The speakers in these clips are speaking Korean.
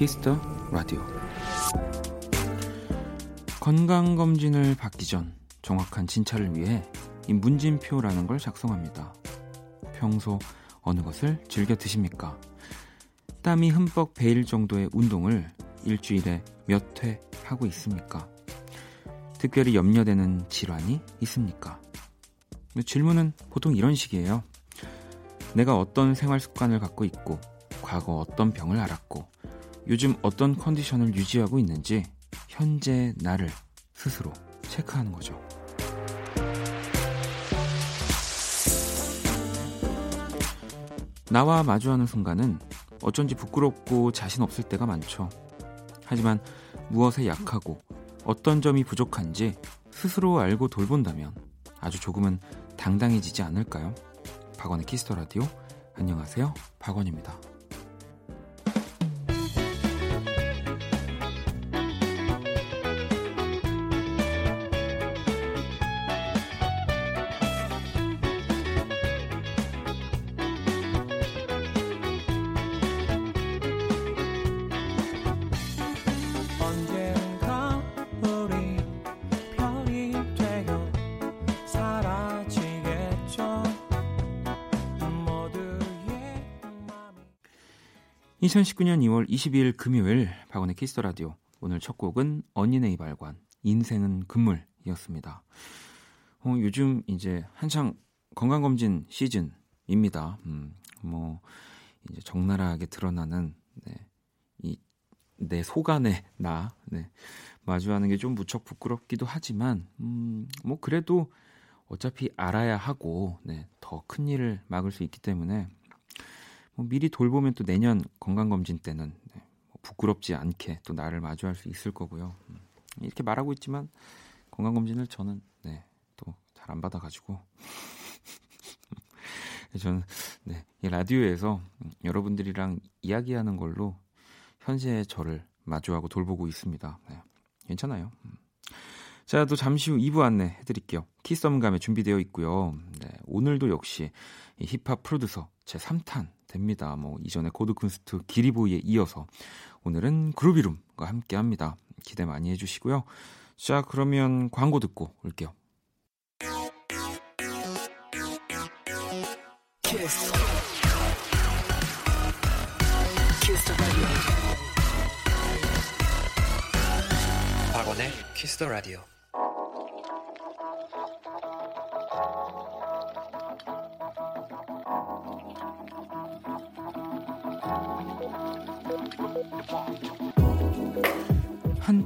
키스 더 라디오 건강검진을 받기 전 정확한 진찰을 위해 이 문진표라는 걸 작성합니다. 평소 어느 것을 즐겨 드십니까? 땀이 흠뻑 배일 정도의 운동을 일주일에 몇 회 하고 있습니까? 특별히 염려되는 질환이 있습니까? 질문은 보통 이런 식이에요. 내가 어떤 생활 습관을 갖고 있고, 과거 어떤 병을 앓았고, 요즘 어떤 컨디션을 유지하고 있는지 현재 나를 스스로 체크하는 거죠. 나와 마주하는 순간은 어쩐지 부끄럽고 자신 없을 때가 많죠. 하지만 무엇에 약하고 어떤 점이 부족한지 스스로 알고 돌본다면 아주 조금은 당당해지지 않을까요? 박원의 키스터 라디오 안녕하세요. 박원입니다. 2019년 2월 22일 금요일 박원의 키스 더 라디오 오늘 첫 곡은 언니네 이발관 인생은 금물이었습니다. 어, 요즘 이제 한창 건강검진 시즌입니다. 음, 뭐 이제 적나라하게 드러나는 네, 이내 속안의 나 네, 마주하는 게 좀 무척 부끄럽기도 하지만 음, 뭐 그래도 어차피 알아야 하고 네, 더 큰 일을 막을 수 있기 때문에 뭐 미리 돌보면 또 내년 건강검진 때는 네, 뭐 부끄럽지 않게 또 나를 마주할 수 있을 거고요. 음, 이렇게 말하고 있지만 건강검진을 저는 네, 또 잘 안 받아가지고 저는 네, 이 라디오에서 음, 여러분들이랑 이야기하는 걸로 현재의 저를 마주하고 돌보고 있습니다. 네, 괜찮아요. 음. 자, 또 잠시 후 2부 안내 해드릴게요. 키썸감에 준비되어 있고요. 네, 오늘도 역시 힙합 프로듀서 제 3탄 됩니다. 뭐 이전에 코드쿤스트 기리보이에 이어서 오늘은 그루비룸과 함께 합니다. 기대 많이 해주시고요. 자, 그러면 광고 듣고 올게요. 키스. 키스 박원의 키스 더 라디오.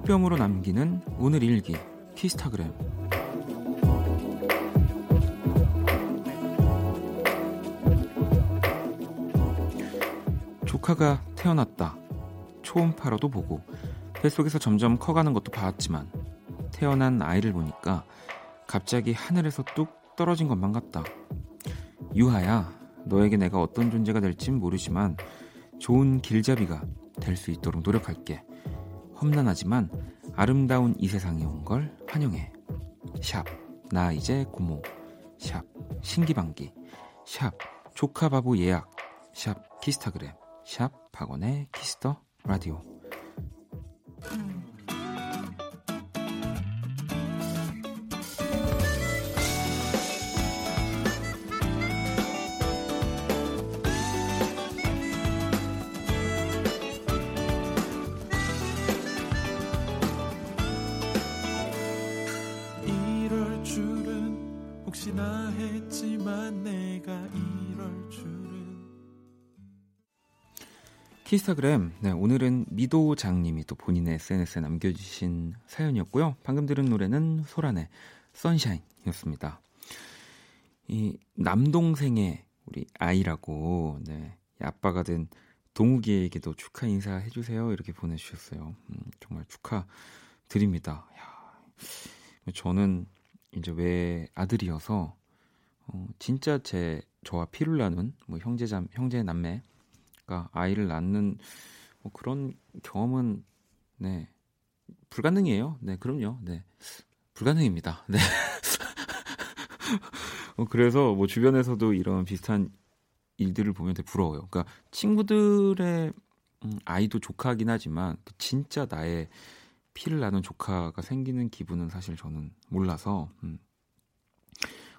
한 뼘으로 남기는 오늘 일기 키스타그램. 조카가 태어났다. 초음파로도 보고 뱃속에서 점점 커가는 것도 봤지만 태어난 아이를 보니까 갑자기 하늘에서 뚝 떨어진 것만 같다. 유하야 너에게 내가 어떤 존재가 될진 모르지만 좋은 길잡이가 될 수 있도록 노력할게 험난하지만 아름다운 이 세상에 온 걸 환영해. 샵, 나 이제 고모. 샵, 신기방기. 샵, 조카바보 예약. 샵, 키스타그램. 샵, 박원의 키스 더 라디오. 키스타그램 네, 오늘은 미도장님이 또 본인의 SNS에 남겨주신 사연이었고요. 방금 들은 노래는 소란의 선샤인이었습니다. 이 남동생의 우리 아이라고 네, 아빠가 된 동욱이에게도 축하 인사 해 주세요 이렇게 보내주셨어요. 음, 정말 축하 드립니다. 야, 저는 이제 왜 아들이어서 어, 진짜 제 저와 피를 나눈 뭐 형제자 형제 남매 그러니까 아이를 낳는 뭐 그런 경험은 네 불가능이에요. 네 그럼요. 네 불가능입니다. 네. 어, 그래서 뭐 주변에서도 이런 비슷한 일들을 보면 되게 부러워요. 그러니까 친구들의 음, 아이도 조카긴 하지만 그 진짜 나의 피를 나눈 조카가 생기는 기분은 사실 저는 몰라서 음,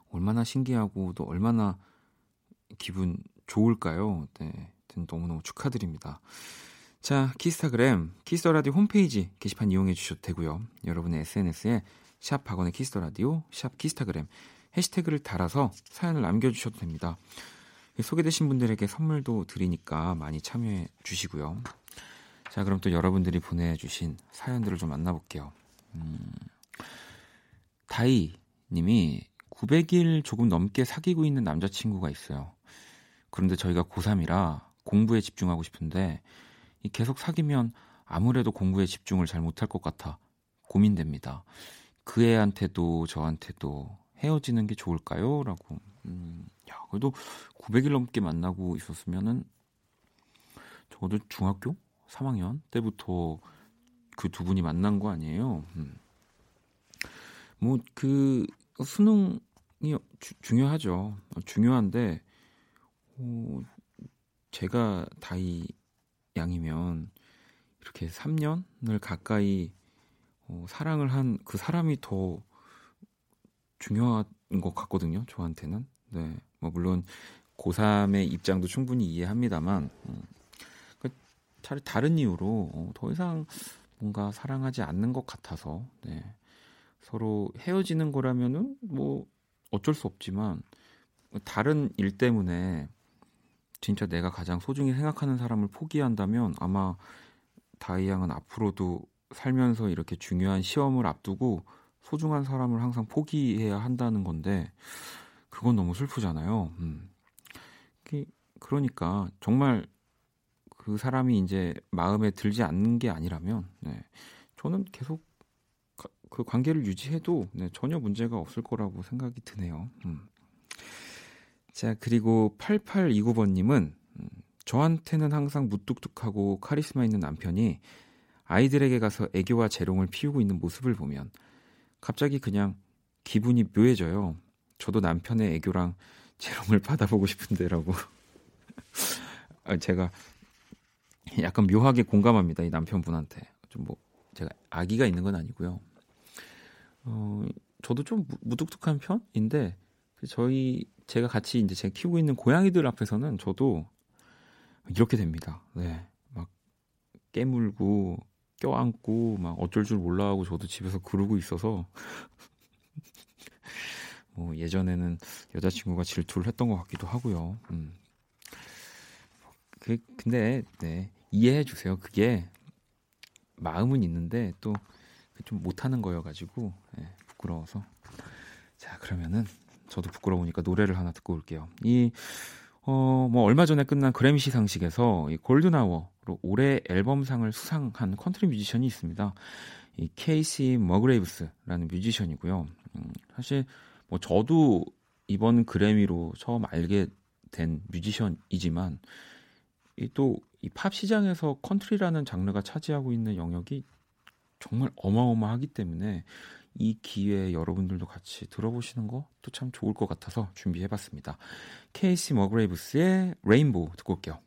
얼마나 신기하고 또 얼마나 기분 좋을까요? 네, 너무너무 축하드립니다. 자, 키스타그램, 키스터라디오 홈페이지 게시판 이용해 주셔도 되고요. 여러분의 SNS에 샵 박원의 키스터라디오, 샵 키스타그램 해시태그를 달아서 사연을 남겨주셔도 됩니다. 소개되신 분들에게 선물도 드리니까 많이 참여해 주시고요. 자, 그럼 또 여러분들이 보내주신 사연들을 좀 만나볼게요. 음, 다이 님이 900일 조금 넘게 사귀고 있는 남자친구가 있어요. 그런데 저희가 고3이라 공부에 집중하고 싶은데 계속 사귀면 아무래도 공부에 집중을 잘 못할 것 같아 고민됩니다. 그 애한테도 저한테도 헤어지는 게 좋을까요? 라고. 음, 야, 그래도 900일 넘게 만나고 있었으면은 적어도 중학교 3학년 때부터 그 두 분이 만난 거 아니에요? 음. 뭐그 수능이 주, 중요하죠. 중요한데 어, 제가 다이 양이면 이렇게 3년을 가까이 어, 사랑을 한 그 사람이 더 중요한 것 같거든요. 저한테는. 네. 뭐 물론 고3의 입장도 충분히 이해합니다만 음, 그 차라리 다른 이유로 어, 더 이상 뭔가 사랑하지 않는 것 같아서 네. 서로 헤어지는 거라면은 뭐 어쩔 수 없지만 다른 일 때문에 진짜 내가 가장 소중히 생각하는 사람을 포기한다면 아마 다이 양은 앞으로도 살면서 이렇게 중요한 시험을 앞두고 소중한 사람을 항상 포기해야 한다는 건데 그건 너무 슬프잖아요. 음. 그러니까 정말 그 사람이 이제 마음에 들지 않는 게 아니라면 네. 저는 계속 그 관계를 유지해도 네, 전혀 문제가 없을 거라고 생각이 드네요. 음. 자, 그리고 8829번님은 음, 저한테는 항상 무뚝뚝하고 카리스마 있는 남편이 아이들에게 가서 애교와 재롱을 피우고 있는 모습을 보면 갑자기 그냥 기분이 묘해져요. 저도 남편의 애교랑 재롱을 받아보고 싶은데라고. 아, 제가 약간 묘하게 공감합니다. 이 남편분한테. 좀 뭐 제가 아기가 있는 건 아니고요. 어, 저도 좀 무뚝뚝한 편인데 저희 제가 같이 이제 제가 키우고 있는 고양이들 앞에서는 저도 이렇게 됩니다. 네. 막 깨물고 껴안고 막 어쩔 줄 몰라 하고 저도 집에서 그러고 있어서 뭐 예전에는 여자친구가 질투를 했던 것 같기도 하고요. 음. 그 근데 네. 이해해 주세요. 그게 마음은 있는데 또 좀 못하는 거여가지고 네, 부끄러워서 자 그러면은 저도 부끄러우니까 노래를 하나 듣고 올게요. 이, 어, 뭐, 얼마 전에 끝난 그래미 시상식에서 이 Golden Hour로 올해 앨범상을 수상한 컨트리 뮤지션이 있습니다. 이 케이시 머그레이브스라는 뮤지션이고요. 음, 사실 뭐 저도 이번 그래미로 처음 알게 된 뮤지션이지만 이 또 이 팝 시장에서 컨트리라는 장르가 차지하고 있는 영역이 정말 어마어마하기 때문에 이 기회에 여러분들도 같이 들어보시는 것도 참 좋을 것 같아서 준비해봤습니다. 케이시 머그레이브스의 Rainbow 듣고 올게요.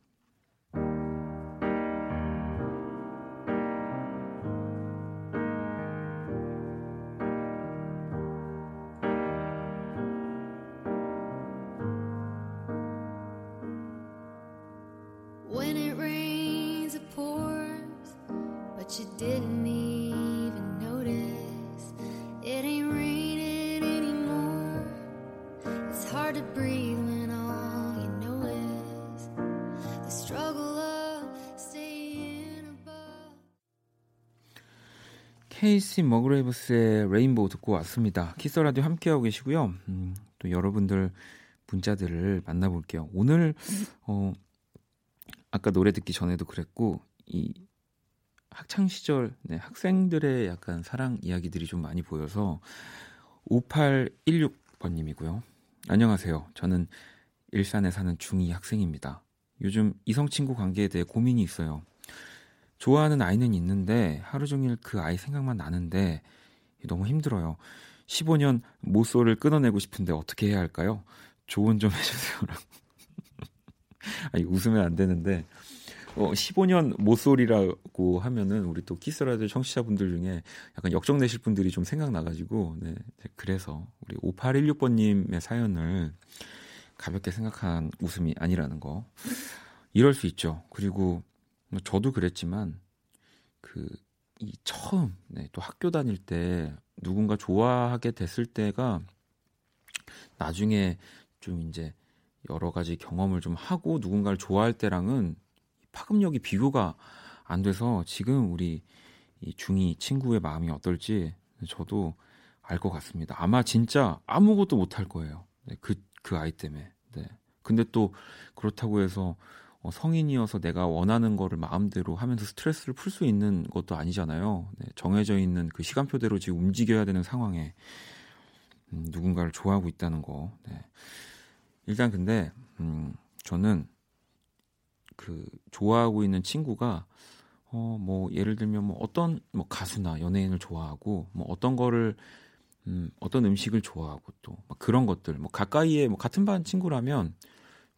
머그레이브스의 Rainbow 듣고 왔습니다. 키스 더 라디오 함께하고 계시고요. 음, 또 여러분들 문자들을 만나볼게요. 오늘 어, 아까 노래 듣기 전에도 그랬고 이 학창 시절 네, 학생들의 약간 사랑 이야기들이 좀 많이 보여서 5816번님이고요. 안녕하세요. 저는 일산에 사는 중2 학생입니다. 요즘 이성 친구 관계에 대해 고민이 있어요. 좋아하는 아이는 있는데 하루 종일 그 아이 생각만 나는데 너무 힘들어요. 15년 모쏠을 끊어내고 싶은데 어떻게 해야 할까요? 조언 좀 해주세요. 아니, 웃으면 안 되는데, 어, 15년 모쏠이라고 하면은 우리 또 키스라디오 청취자분들 중에 약간 역정 내실 분들이 좀 생각나가지고 네 그래서 우리 5816번님의 사연을 가볍게 생각한 웃음이 아니라는 거 이럴 수 있죠. 그리고 뭐 저도 그랬지만 그 이 처음 네, 또 학교 다닐 때 누군가 좋아하게 됐을 때가 나중에 좀 이제 여러 가지 경험을 좀 하고 누군가를 좋아할 때랑은 파급력이 비교가 안 돼서 지금 우리 이 중2 친구의 마음이 어떨지 저도 알 것 같습니다. 아마 진짜 아무것도 못할 거예요. 네, 그, 그 아이 때문에. 네. 근데 또 그렇다고 해서 어, 성인이어서 내가 원하는 거를 마음대로 하면서 스트레스를 풀 수 있는 것도 아니잖아요. 네, 정해져 있는 그 시간표대로 지금 움직여야 되는 상황에 음, 누군가를 좋아하고 있다는 거. 네. 일단 근데 음, 저는 그 좋아하고 있는 친구가 어 뭐 예를 들면 뭐 어떤 뭐 가수나 연예인을 좋아하고 뭐 어떤 거를 음 어떤 음식을 좋아하고 또 그런 것들 뭐 가까이에 뭐 같은 반 친구라면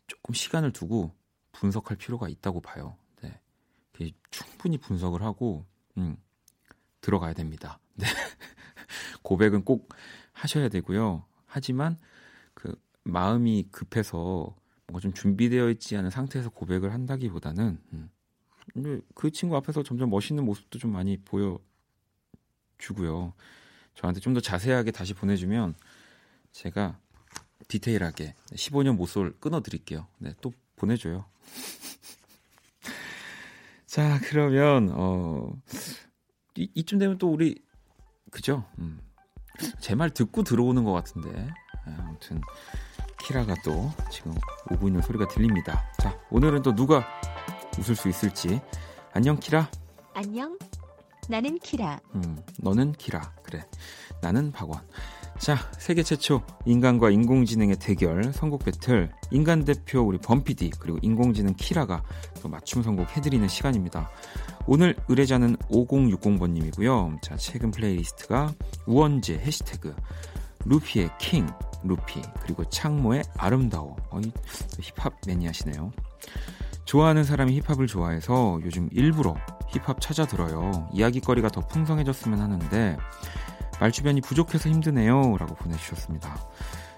조금 시간을 두고 분석할 필요가 있다고 봐요. 네. 충분히 분석을 하고 음 들어가야 됩니다. 네. 고백은 꼭 하셔야 되고요. 하지만 그 마음이 급해서 뭔가 좀 준비되어 있지 않은 상태에서 고백을 한다기보다는 음, 그 친구 앞에서 점점 멋있는 모습도 좀 많이 보여주고요. 저한테 좀 더 자세하게 다시 보내주면 제가 디테일하게 15년 모쏠 끊어드릴게요. 네, 또 보내줘요. 자, 그러면 어 이, 이쯤 되면 또 우리 그죠? 음, 제 말 듣고 들어오는 것 같은데 네, 아무튼 키라가 또 지금 오고 있는 소리가 들립니다. 자, 오늘은 또 누가 웃을 수 있을지. 안녕, 키라. 안녕. 나는 키라. 음, 너는 키라. 그래. 나는 박원. 자, 세계 최초 인간과 인공지능의 대결 선곡 배틀 인간 대표 우리 범피디 그리고 인공지능 키라가 또 맞춤 선곡 해드리는 시간입니다. 오늘 의뢰자는 5060번님이고요. 자, 최근 플레이리스트가 우원재 해시태그 루피의 King Loopy 그리고 창모의 아름다워 어이 힙합 매니아시네요. 좋아하는 사람이 힙합을 좋아해서 요즘 일부러 힙합 찾아 들어요. 이야기거리가 더 풍성해졌으면 하는데 말 주변이 부족해서 힘드네요. 라고 보내주셨습니다.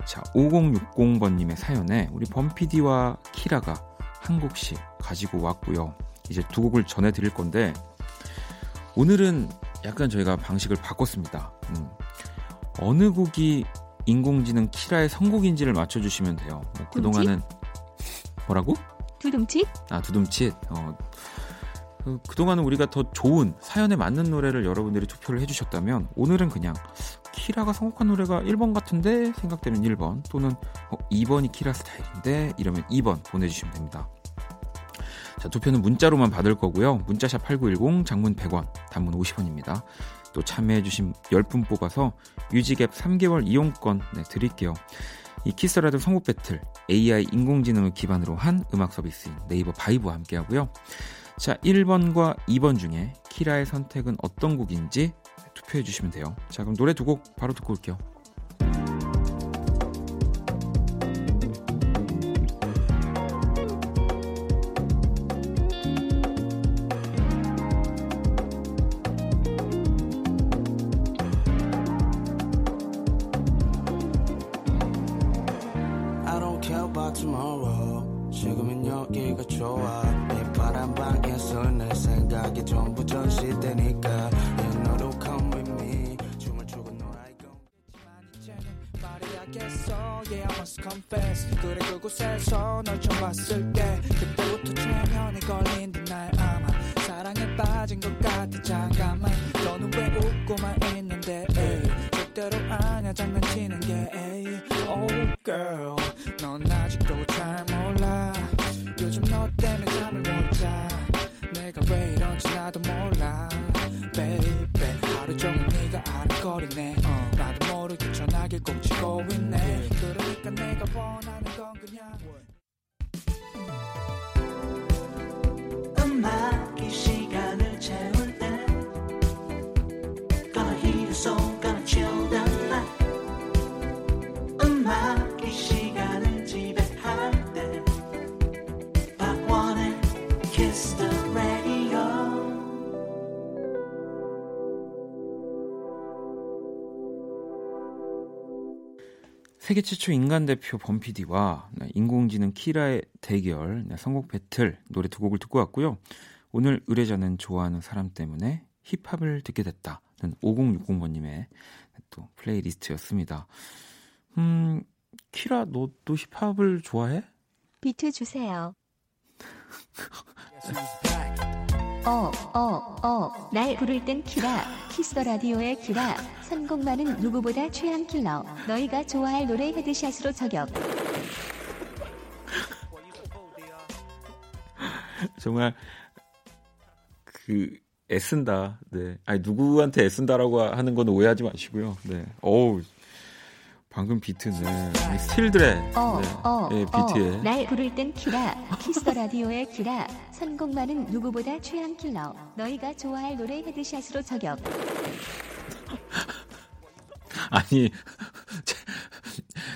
자, 5060번님의 사연에 우리 범피디와 키라가 한 곡씩 가지고 왔고요. 이제 두 곡을 전해드릴 건데 오늘은 약간 저희가 방식을 바꿨습니다. 음. 어느 곡이 인공지능 키라의 선곡인지를 맞춰주시면 돼요. 뭐 그동안은 뭐라고? 두둠칫? 아 두둠칫. 어, 그, 그동안은 우리가 더 좋은 사연에 맞는 노래를 여러분들이 투표를 해주셨다면 오늘은 그냥 키라가 선곡한 노래가 1번 같은데 생각되면 1번 또는 어, 2번이 키라 스타일인데 이러면 2번 보내주시면 됩니다. 자, 투표는 문자로만 받을 거고요. 문자샵 8910, 장문 100원, 단문 50원입니다. 또 참여해주신 10분 뽑아서 뮤직앱 3개월 이용권 네, 드릴게요. 이 키스라디오 선곡 배틀 AI 인공지능을 기반으로 한 음악 서비스인 네이버 바이브와 함께 하고요. 자, 1번과 2번 중에 키라의 선택은 어떤 곡인지 투표해 주시면 돼요. 자, 그럼 노래 두 곡 바로 듣고 올게요. 나도 몰라 baby. 하루 종일 네가 아른거리네. 나도 모르게 전화기 꼭 치고 있네. 그러니까 내가 원하는 건 그냥 엄마. 세계 최초 인간 대표 범피디와 인공지능 키라의 대결, 선곡 배틀 노래 두 곡을 듣고 왔고요. 오늘 의뢰자는 좋아하는 사람 때문에 힙합을 듣게 됐다는 5060번님의 또 플레이리스트였습니다. 음, 키라 너도 힙합을 좋아해? 비트 주세요. 어, 어, 어, 날 부를 땐 키라, 키스 라디오의 키라, 선곡만은 누구보다 취향 킬러, 너희가 좋아할 노래 headshot으로 저격. 정말 그 애쓴다. 네. 아니 누구한테 애쓴다라고 하는 건 오해하지 마시고요. 네. 어우 방금 비트는 Still D.R.E.. 어, 네. 어, 네, 비트에 어, 날 부를 땐 키라. 키스 라디오의 키라. 선곡만은 누구보다 최양 킬러. 너희가 좋아할 노래 헤드샷으로 저격. 아니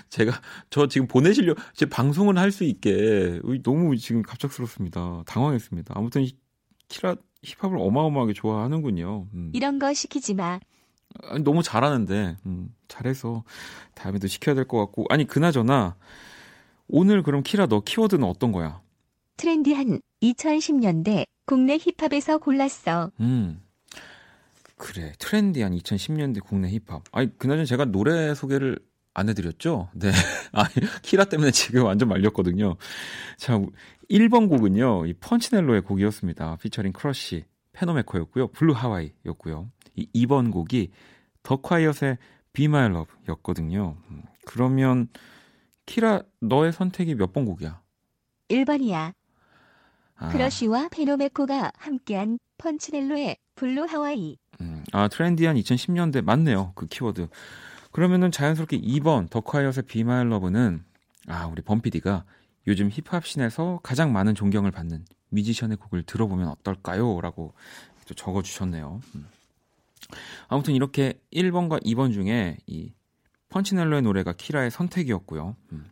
제, 가저 지금 보내시려 제 방송을 할 수 있게. 너무 지금 갑작스럽습니다. 당황했습니다. 아무튼 키라 힙합을 어마어마하게 좋아하는군요. 음. 이런 거 시키지 마 아니, 너무 잘하는데 음, 잘해서 다음에도 시켜야 될 것 같고 아니 그나저나 오늘 그럼 키라 너 키워드는 어떤 거야? 트렌디한 2010년대 국내 힙합에서 골랐어. 음. 그래 트렌디한 2010년대 국내 힙합. 아니 그나저나 제가 노래 소개를 안 해드렸죠? 네. 아 키라 때문에 지금 완전 말렸거든요. 자 1번 곡은요 이 펀치넬로의 곡이었습니다. 피처링 크러쉬 페노메코였고요. Blue Hawaii였고요. 이 2번 곡이 더 콰이엇의 Be My Love였거든요. 음, 그러면 키라 너의 선택이 몇 번 곡이야? 1번이야. 아. 크러쉬와 페노메코가 함께한 펀치넬로의 Blue Hawaii. 음, 아 트렌디한 2010년대 맞네요. 그 키워드. 그러면은 자연스럽게 2번 더 콰이엇의 Be My Love는 아 우리 범피디가 요즘 힙합 씬에서 가장 많은 존경을 받는 뮤지션의 곡을 들어보면 어떨까요? 라고 적어주셨네요. 음. 아무튼 이렇게 1번과 2번 중에 이 펀치넬로의 노래가 키라의 선택이었고요. 음.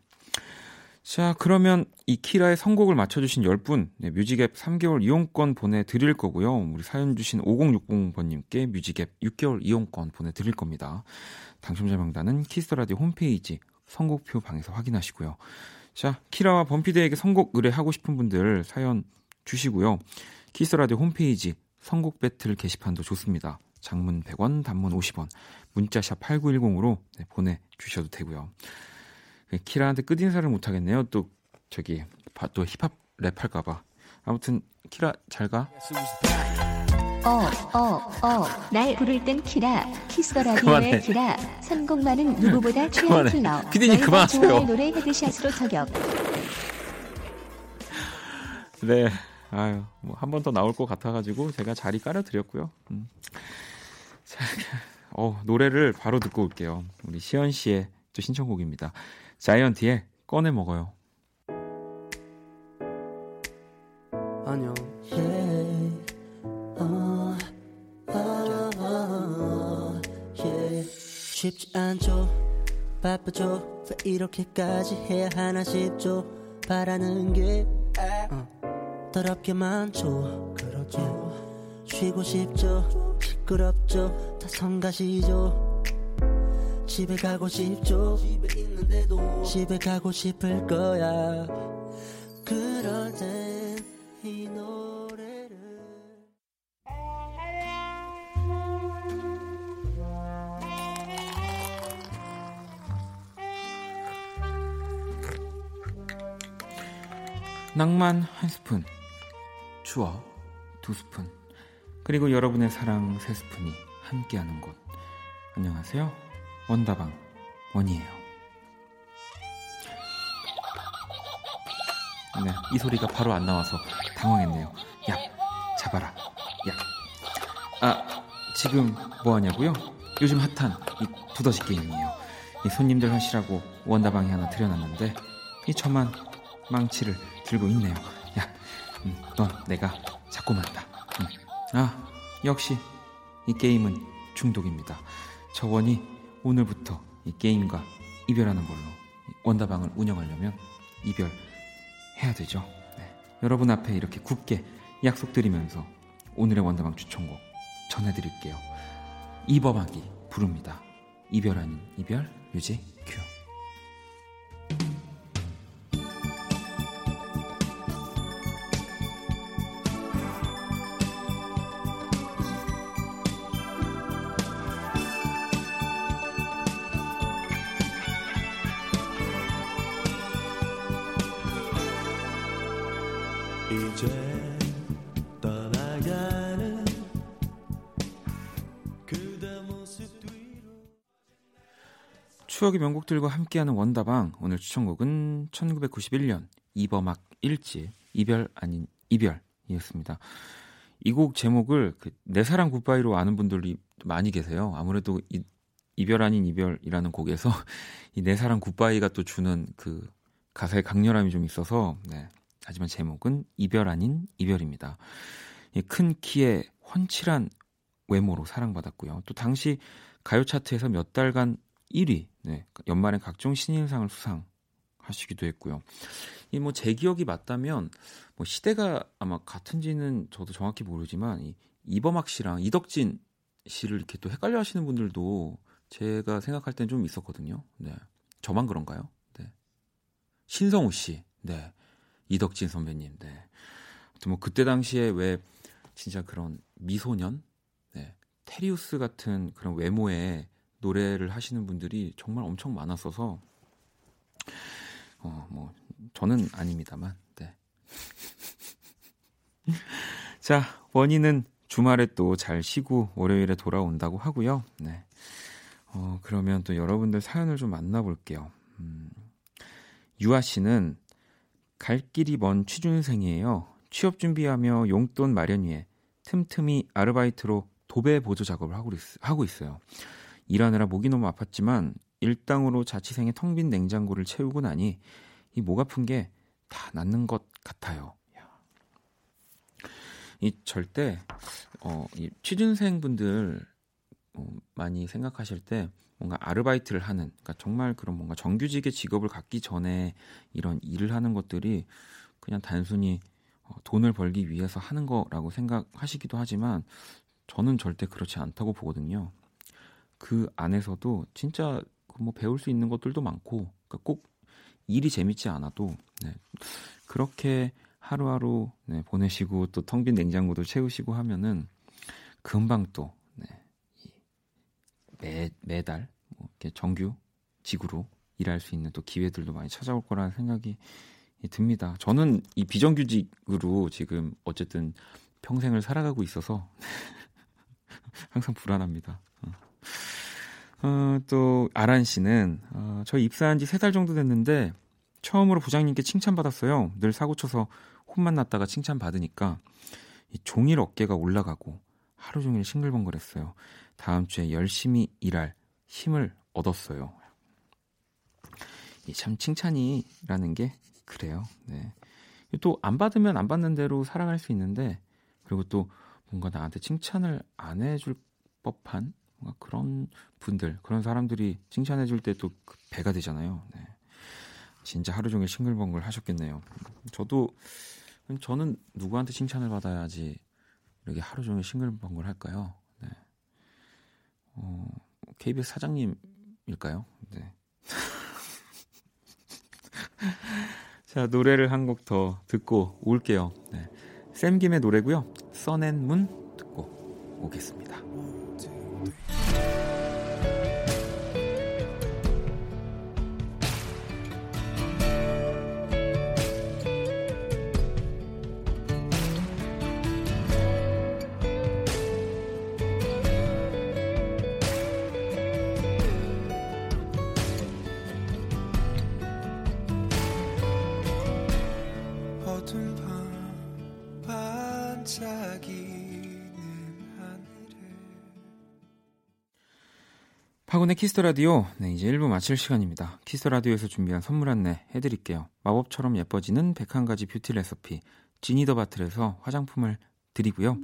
자, 그러면 이 키라의 선곡을 맞춰주신 10분, 네, 뮤직앱 3개월 이용권 보내드릴 거고요. 우리 사연 주신 5060번님께 뮤직앱 6개월 이용권 보내드릴 겁니다. 당첨자 명단은 키스터라디오 홈페이지 선곡표 방에서 확인하시고요. 자, 키라와 범피드에게 선곡 의뢰하고 싶은 분들 사연 주시고요. 키스 더 라디오 홈페이지 선곡 배틀 게시판도 좋습니다. 장문 100원, 단문 50원, 문자샵 8910으로 네, 보내주셔도 되고요. 그 키라한테 끝인사를 못하겠네요. 또 저기 또 힙합 랩 할까봐. 아무튼 키라 잘 가. 어, 어, 어, 날 부를 땐 키라, 키스 라디오의 키라, 선곡만은 누구보다 취향 킬러. 피디님 그만하세요. 노래 headshot으로 저격. 네, 아유, 뭐 한 번 더 나올 것 같아가지고 제가 자리 깔아드렸고요. 음. 자, 어, 노래를 바로 듣고 올게요. 우리 시연 씨의 또 신청곡입니다. 자이언티의 꺼내 먹어요. 안녕. 쉽지 않죠. 바쁘죠. 왜 이렇게까지 해야 하나 싶죠. 바라는 게 어, 더럽게 많죠. 그렇죠. 쉬고 싶죠. 시끄럽죠? 다 성가시죠? 집에 가고 싶죠? 집에 있는데도 집에 가고 싶을 거야. 그럴 땐이 노래를. 낭만 한 스푼 추억 두 스푼 그리고 여러분의 사랑 세 스푼이 함께하는 곳. 안녕하세요. 원다방 원이에요. 네, 이 소리가 바로 안 나와서 당황했네요. 야, 잡아라. 야. 아, 지금 뭐 하냐고요? 요즘 핫한 이 두더지 게임이에요. 이 손님들 하시라고 원다방이 하나 들여놨는데 이 저만 망치를 들고 있네요. 야, 음, 넌 내가 잡고 만다. 음. 아, 역시 이 게임은 중독입니다. 저 원이 오늘부터 이 게임과 이별하는 걸로 원다방을 운영하려면 이별해야 되죠. 네. 여러분 앞에 이렇게 굳게 약속드리면서 오늘의 원더방 추천곡 전해드릴게요. 이범학이 부릅니다. 이별 아닌 이별 유지 큐. 추억의 명곡들과 함께하는 원다방 오늘 추천곡은 1991년 이범학 1집 이별 아닌 이별이었습니다. 이 곡 제목을 그 내 사랑 굿바이로 아는 분들이 많이 계세요. 아무래도 이, 이별 아닌 이별이라는 곡에서 이 내 사랑 굿바이가 또 주는 그 가사의 강렬함이 좀 있어서 네. 하지만 제목은 이별 아닌 이별입니다. 큰 키에 훤칠한 외모로 사랑받았고요. 또 당시 가요 차트에서 몇 달간 1위, 네, 연말엔 각종 신인상을 수상하시기도 했고요. 이 뭐 제 기억이 맞다면 뭐 시대가 아마 같은지는 저도 정확히 모르지만 이 이범학 씨랑 이덕진 씨를 이렇게 또 헷갈려 하시는 분들도 제가 생각할 땐 좀 있었거든요. 네. 저만 그런가요? 네. 신성우 씨, 네. 이덕진 선배님, 네. 뭐 그때 당시에 왜 진짜 그런 미소년, 네. 테리우스 같은 그런 외모에 노래를 하시는 분들이 정말 엄청 많았어서 어 뭐 저는 아닙니다만 네. 자 원희는 주말에 또 잘 쉬고 월요일에 돌아온다고 하고요. 네. 어 그러면 또 여러분들 사연을 좀 만나볼게요. 음, 유아 씨는 갈 길이 먼 취준생이에요. 취업 준비하며 용돈 마련 위해 틈틈이 아르바이트로 도배 보조 작업을 하고, 있, 하고 있어요. 일하느라 목이 너무 아팠지만 일당으로 자취생의 텅 빈 냉장고를 채우고 나니 이 목 아픈 게 다 낫는 것 같아요. 이 절대 어, 이 취준생 분들 어, 많이 생각하실 때 뭔가 아르바이트를 하는 그러니까 정말 그런 뭔가 정규직의 직업을 갖기 전에 이런 일을 하는 것들이 그냥 단순히 어, 돈을 벌기 위해서 하는 거라고 생각하시기도 하지만 저는 절대 그렇지 않다고 보거든요. 그 안에서도 진짜 그뭐 배울 수 있는 것들도 많고 그러니까 꼭 일이 재밌지 않아도 네, 그렇게 하루하루 네, 보내시고 또 텅 빈 냉장고도 채우시고 하면은 금방 또 네, 매, 매달 뭐 이렇게 정규 직으로 일할 수 있는 또 기회들도 많이 찾아올 거라는 생각이 듭니다. 저는 이 비정규직으로 지금 어쨌든 평생을 살아가고 있어서 항상 불안합니다. 어. 어, 또 아란 씨는 어, 저 입사한 지 세 달 정도 됐는데 처음으로 부장님께 칭찬받았어요. 늘 사고 쳐서 혼만 났다가 칭찬 받으니까 이 종일 어깨가 올라가고 하루 종일 싱글벙글했어요. 다음 주에 열심히 일할 힘을 얻었어요. 참 칭찬이라는 게 그래요. 네. 또 안 받으면 안 받는 대로 살아갈 수 있는데 그리고 또 뭔가 나한테 칭찬을 안 해줄 법한 뭔가 그런 분들, 그런 사람들이 칭찬해 줄 때또그 배가 되잖아요. 네. 진짜 하루 종일 싱글벙글 하셨겠네요. 저도 저는 누구한테 칭찬을 받아야지 이렇게 하루 종일 싱글벙글 할까요? 네. 어, KBS 사장님일까요? 네. 자, 노래를 한 곡 더 듣고 올게요. 네. 샘김의 노래고요. 써낸 문 듣고 오겠습니다. 박원의 키스 더 라디오. 네, 이제 1부 마칠 시간입니다. 키스 더 라디오에서 준비한 선물 안내 해드릴게요. 마법처럼 예뻐지는 101가지 뷰티 레시피 지니 더 바틀에서 화장품을 드리고요.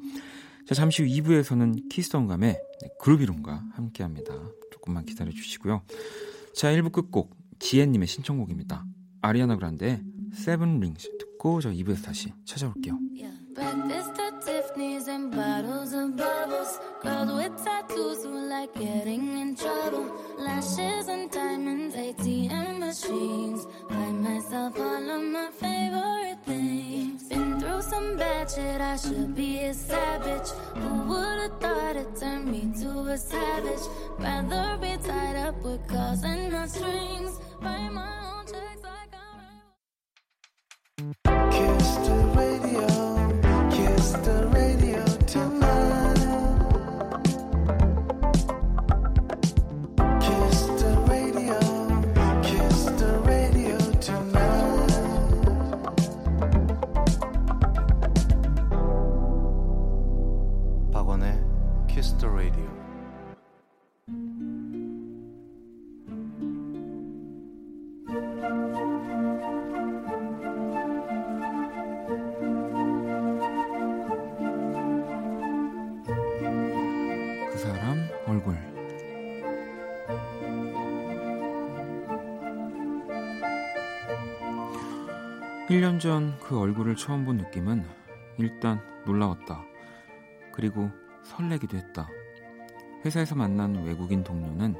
자, 잠시 후 2부에서는 키스터감의 네, 그루비룸과 함께 합니다. 조금만 기다려 주시고요. 자, 1부 끝곡 지혜님의 신청곡입니다. 아리아나 그란데 seven rings 듣고 저 2부에서 다시 찾아올게요. Yeah. Breakfast at Tiffany's and bottles of bubbles. Girls with tattoos who like getting in trouble. Lashes and diamonds, ATM machines. Buy myself all of my favorite things. Been through some bad shit, I should be a savage. Who would've thought it turned me to a savage? Rather be tied up with calls and not strings. Write my 전 그 얼굴을 처음 본 느낌은 일단 놀라웠다. 그리고 설레기도 했다. 회사에서 만난 외국인 동료는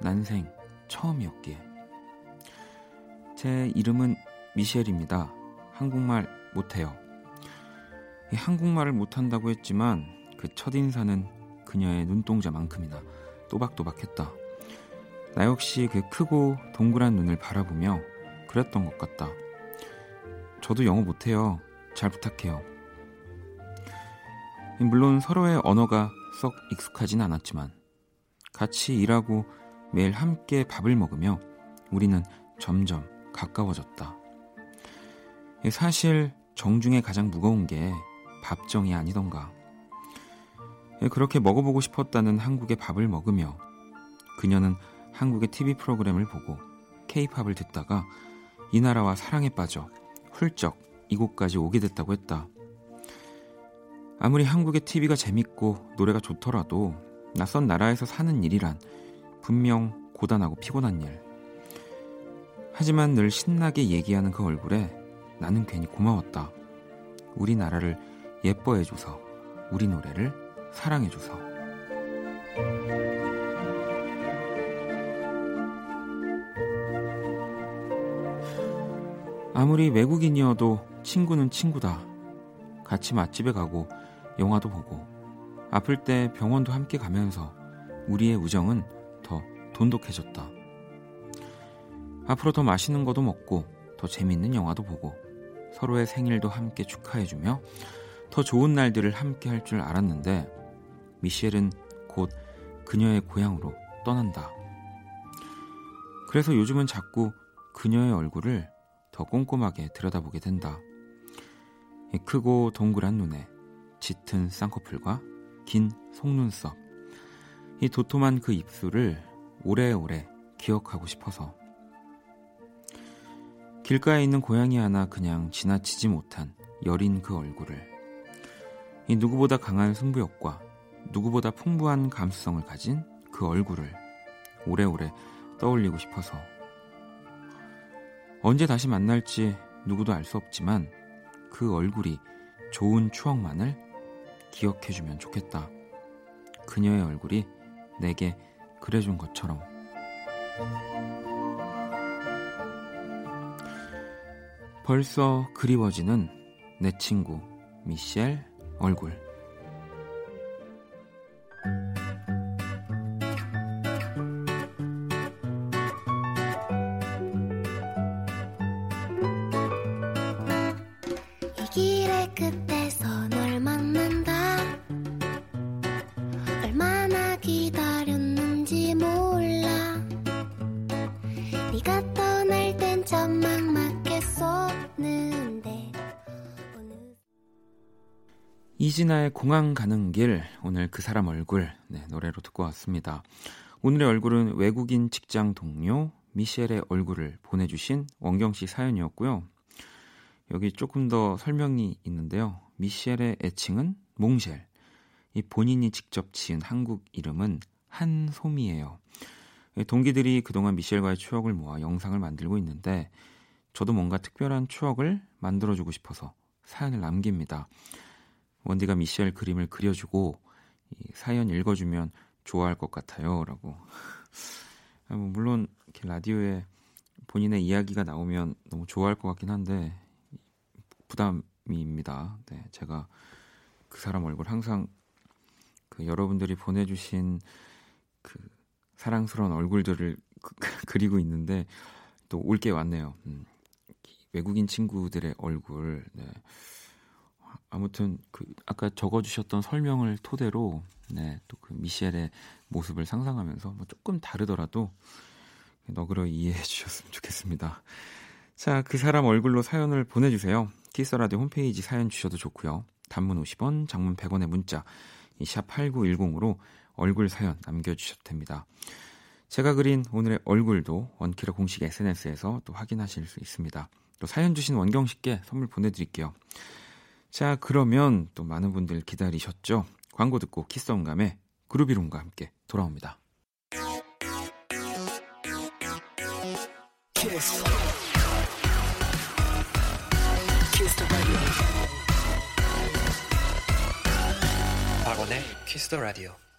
난생 처음이었기에. 제 이름은 미셸입니다. 한국말 못해요. 한국말을 못한다고 했지만 그 첫인사는 그녀의 눈동자만큼이나 또박또박했다. 나 역시 그 크고 동그란 눈을 바라보며 그랬던 것 같다. 저도 영어 못해요. 잘 부탁해요. 물론 서로의 언어가 썩 익숙하진 않았지만 같이 일하고 매일 함께 밥을 먹으며 우리는 점점 가까워졌다. 사실 정중에 가장 무거운 게 밥정이 아니던가. 그렇게 먹어보고 싶었다는 한국의 밥을 먹으며 그녀는 한국의 TV 프로그램을 보고 케이팝을 듣다가 이 나라와 사랑에 빠져 훌쩍 이곳까지 오게 됐다고 했다. 아무리 한국의 TV가 재밌고 노래가 좋더라도 낯선 나라에서 사는 일이란 분명 고단하고 피곤한 일. 하지만 늘 신나게 얘기하는 그 얼굴에 나는 괜히 고마웠다. 우리나라를 예뻐해줘서, 우리 노래를 사랑해줘서. 아무리 외국인이어도 친구는 친구다. 같이 맛집에 가고 영화도 보고 아플 때 병원도 함께 가면서 우리의 우정은 더 돈독해졌다. 앞으로 더 맛있는 것도 먹고 더 재밌는 영화도 보고 서로의 생일도 함께 축하해주며 더 좋은 날들을 함께 할 줄 알았는데 미셸은 곧 그녀의 고향으로 떠난다. 그래서 요즘은 자꾸 그녀의 얼굴을 더 꼼꼼하게 들여다보게 된다. 이 크고 동그란 눈에 짙은 쌍꺼풀과 긴 속눈썹, 이 도톰한 그 입술을 오래오래 기억하고 싶어서 길가에 있는 고양이 하나 그냥 지나치지 못한 여린 그 얼굴을 이 누구보다 강한 승부욕과 누구보다 풍부한 감수성을 가진 그 얼굴을 오래오래 떠올리고 싶어서 언제 다시 만날지 누구도 알 수 없지만 그 얼굴이 좋은 추억만을 기억해주면 좋겠다. 그녀의 얼굴이 내게 그래준 것처럼. 벌써 그리워지는 내 친구 미셸 얼굴. 네가 떠날 땐 천막 맞게 쏟는데 이진아의 공항 가는 길 오늘 그 사람 얼굴 네, 노래로 듣고 왔습니다. 오늘의 얼굴은 외국인 직장 동료 미셸의 얼굴을 보내주신 원경 씨 사연이었고요. 여기 조금 더 설명이 있는데요. 미셸의 애칭은 몽쉘. 이 본인이 직접 지은 한국 이름은 한솜이에요. 동기들이 그동안 미셸과의 추억을 모아 영상을 만들고 있는데 저도 뭔가 특별한 추억을 만들어주고 싶어서 사연을 남깁니다. 원디가 미셸 그림을 그려주고 이 사연 읽어주면 좋아할 것 같아요라고. 아, 뭐 물론 이렇게 라디오에 본인의 이야기가 나오면 너무 좋아할 것 같긴 한데 부담입니다. 네, 제가 그 사람 얼굴 항상 그 여러분들이 보내주신 그 사랑스러운 얼굴들을 그, 그리고 있는데 또 올 게 왔네요. 음, 외국인 친구들의 얼굴. 네. 아무튼 그 아까 적어주셨던 설명을 토대로 네, 또 그 미셸의 모습을 상상하면서 뭐 조금 다르더라도 너그러 이해해 주셨으면 좋겠습니다. 자, 그 사람 얼굴로 사연을 보내주세요. 키스라디오 홈페이지 사연 주셔도 좋고요. 단문 50원, 장문 100원의 문자 샵 8910으로 얼굴 사연 남겨주셔도 됩니다. 제가 그린 오늘의 얼굴도 원키라 공식 SNS에서 또 확인하실 수 있습니다. 또 사연 주신 원경 씨께 선물 보내드릴게요. 자, 그러면 또 많은 분들 기다리셨죠? 광고 듣고 키스 온감의 그루비룸과 함께 돌아옵니다. Kiss. Kiss the radio. 박원의 키스 더 라디오.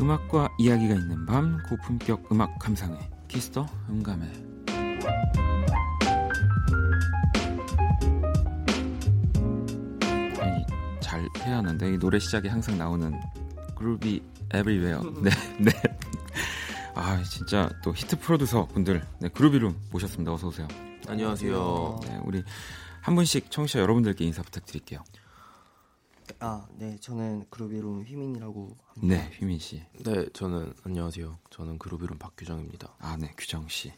음악과 이야기가 있는 밤 고품격 음악 감상회. 키스터 음감회. 잘 해야 하는데 이 노래 시작에 항상 나오는 Groovy everywhere 네, 네. 아 진짜 또 히트 프로듀서 분들. 네, 그루비룸 모셨습니다. 어서 오세요. 안녕하세요. 네, 우리 한 분씩 청취자 여러분들께 인사 부탁드릴게요 아, 네, 저는 그루비룸 휘민이라고 합니다. 네 휘민 씨 네, 저는 안녕하세요. 저는 그루비룸 박규정입니다. 아, 네, 규정 씨.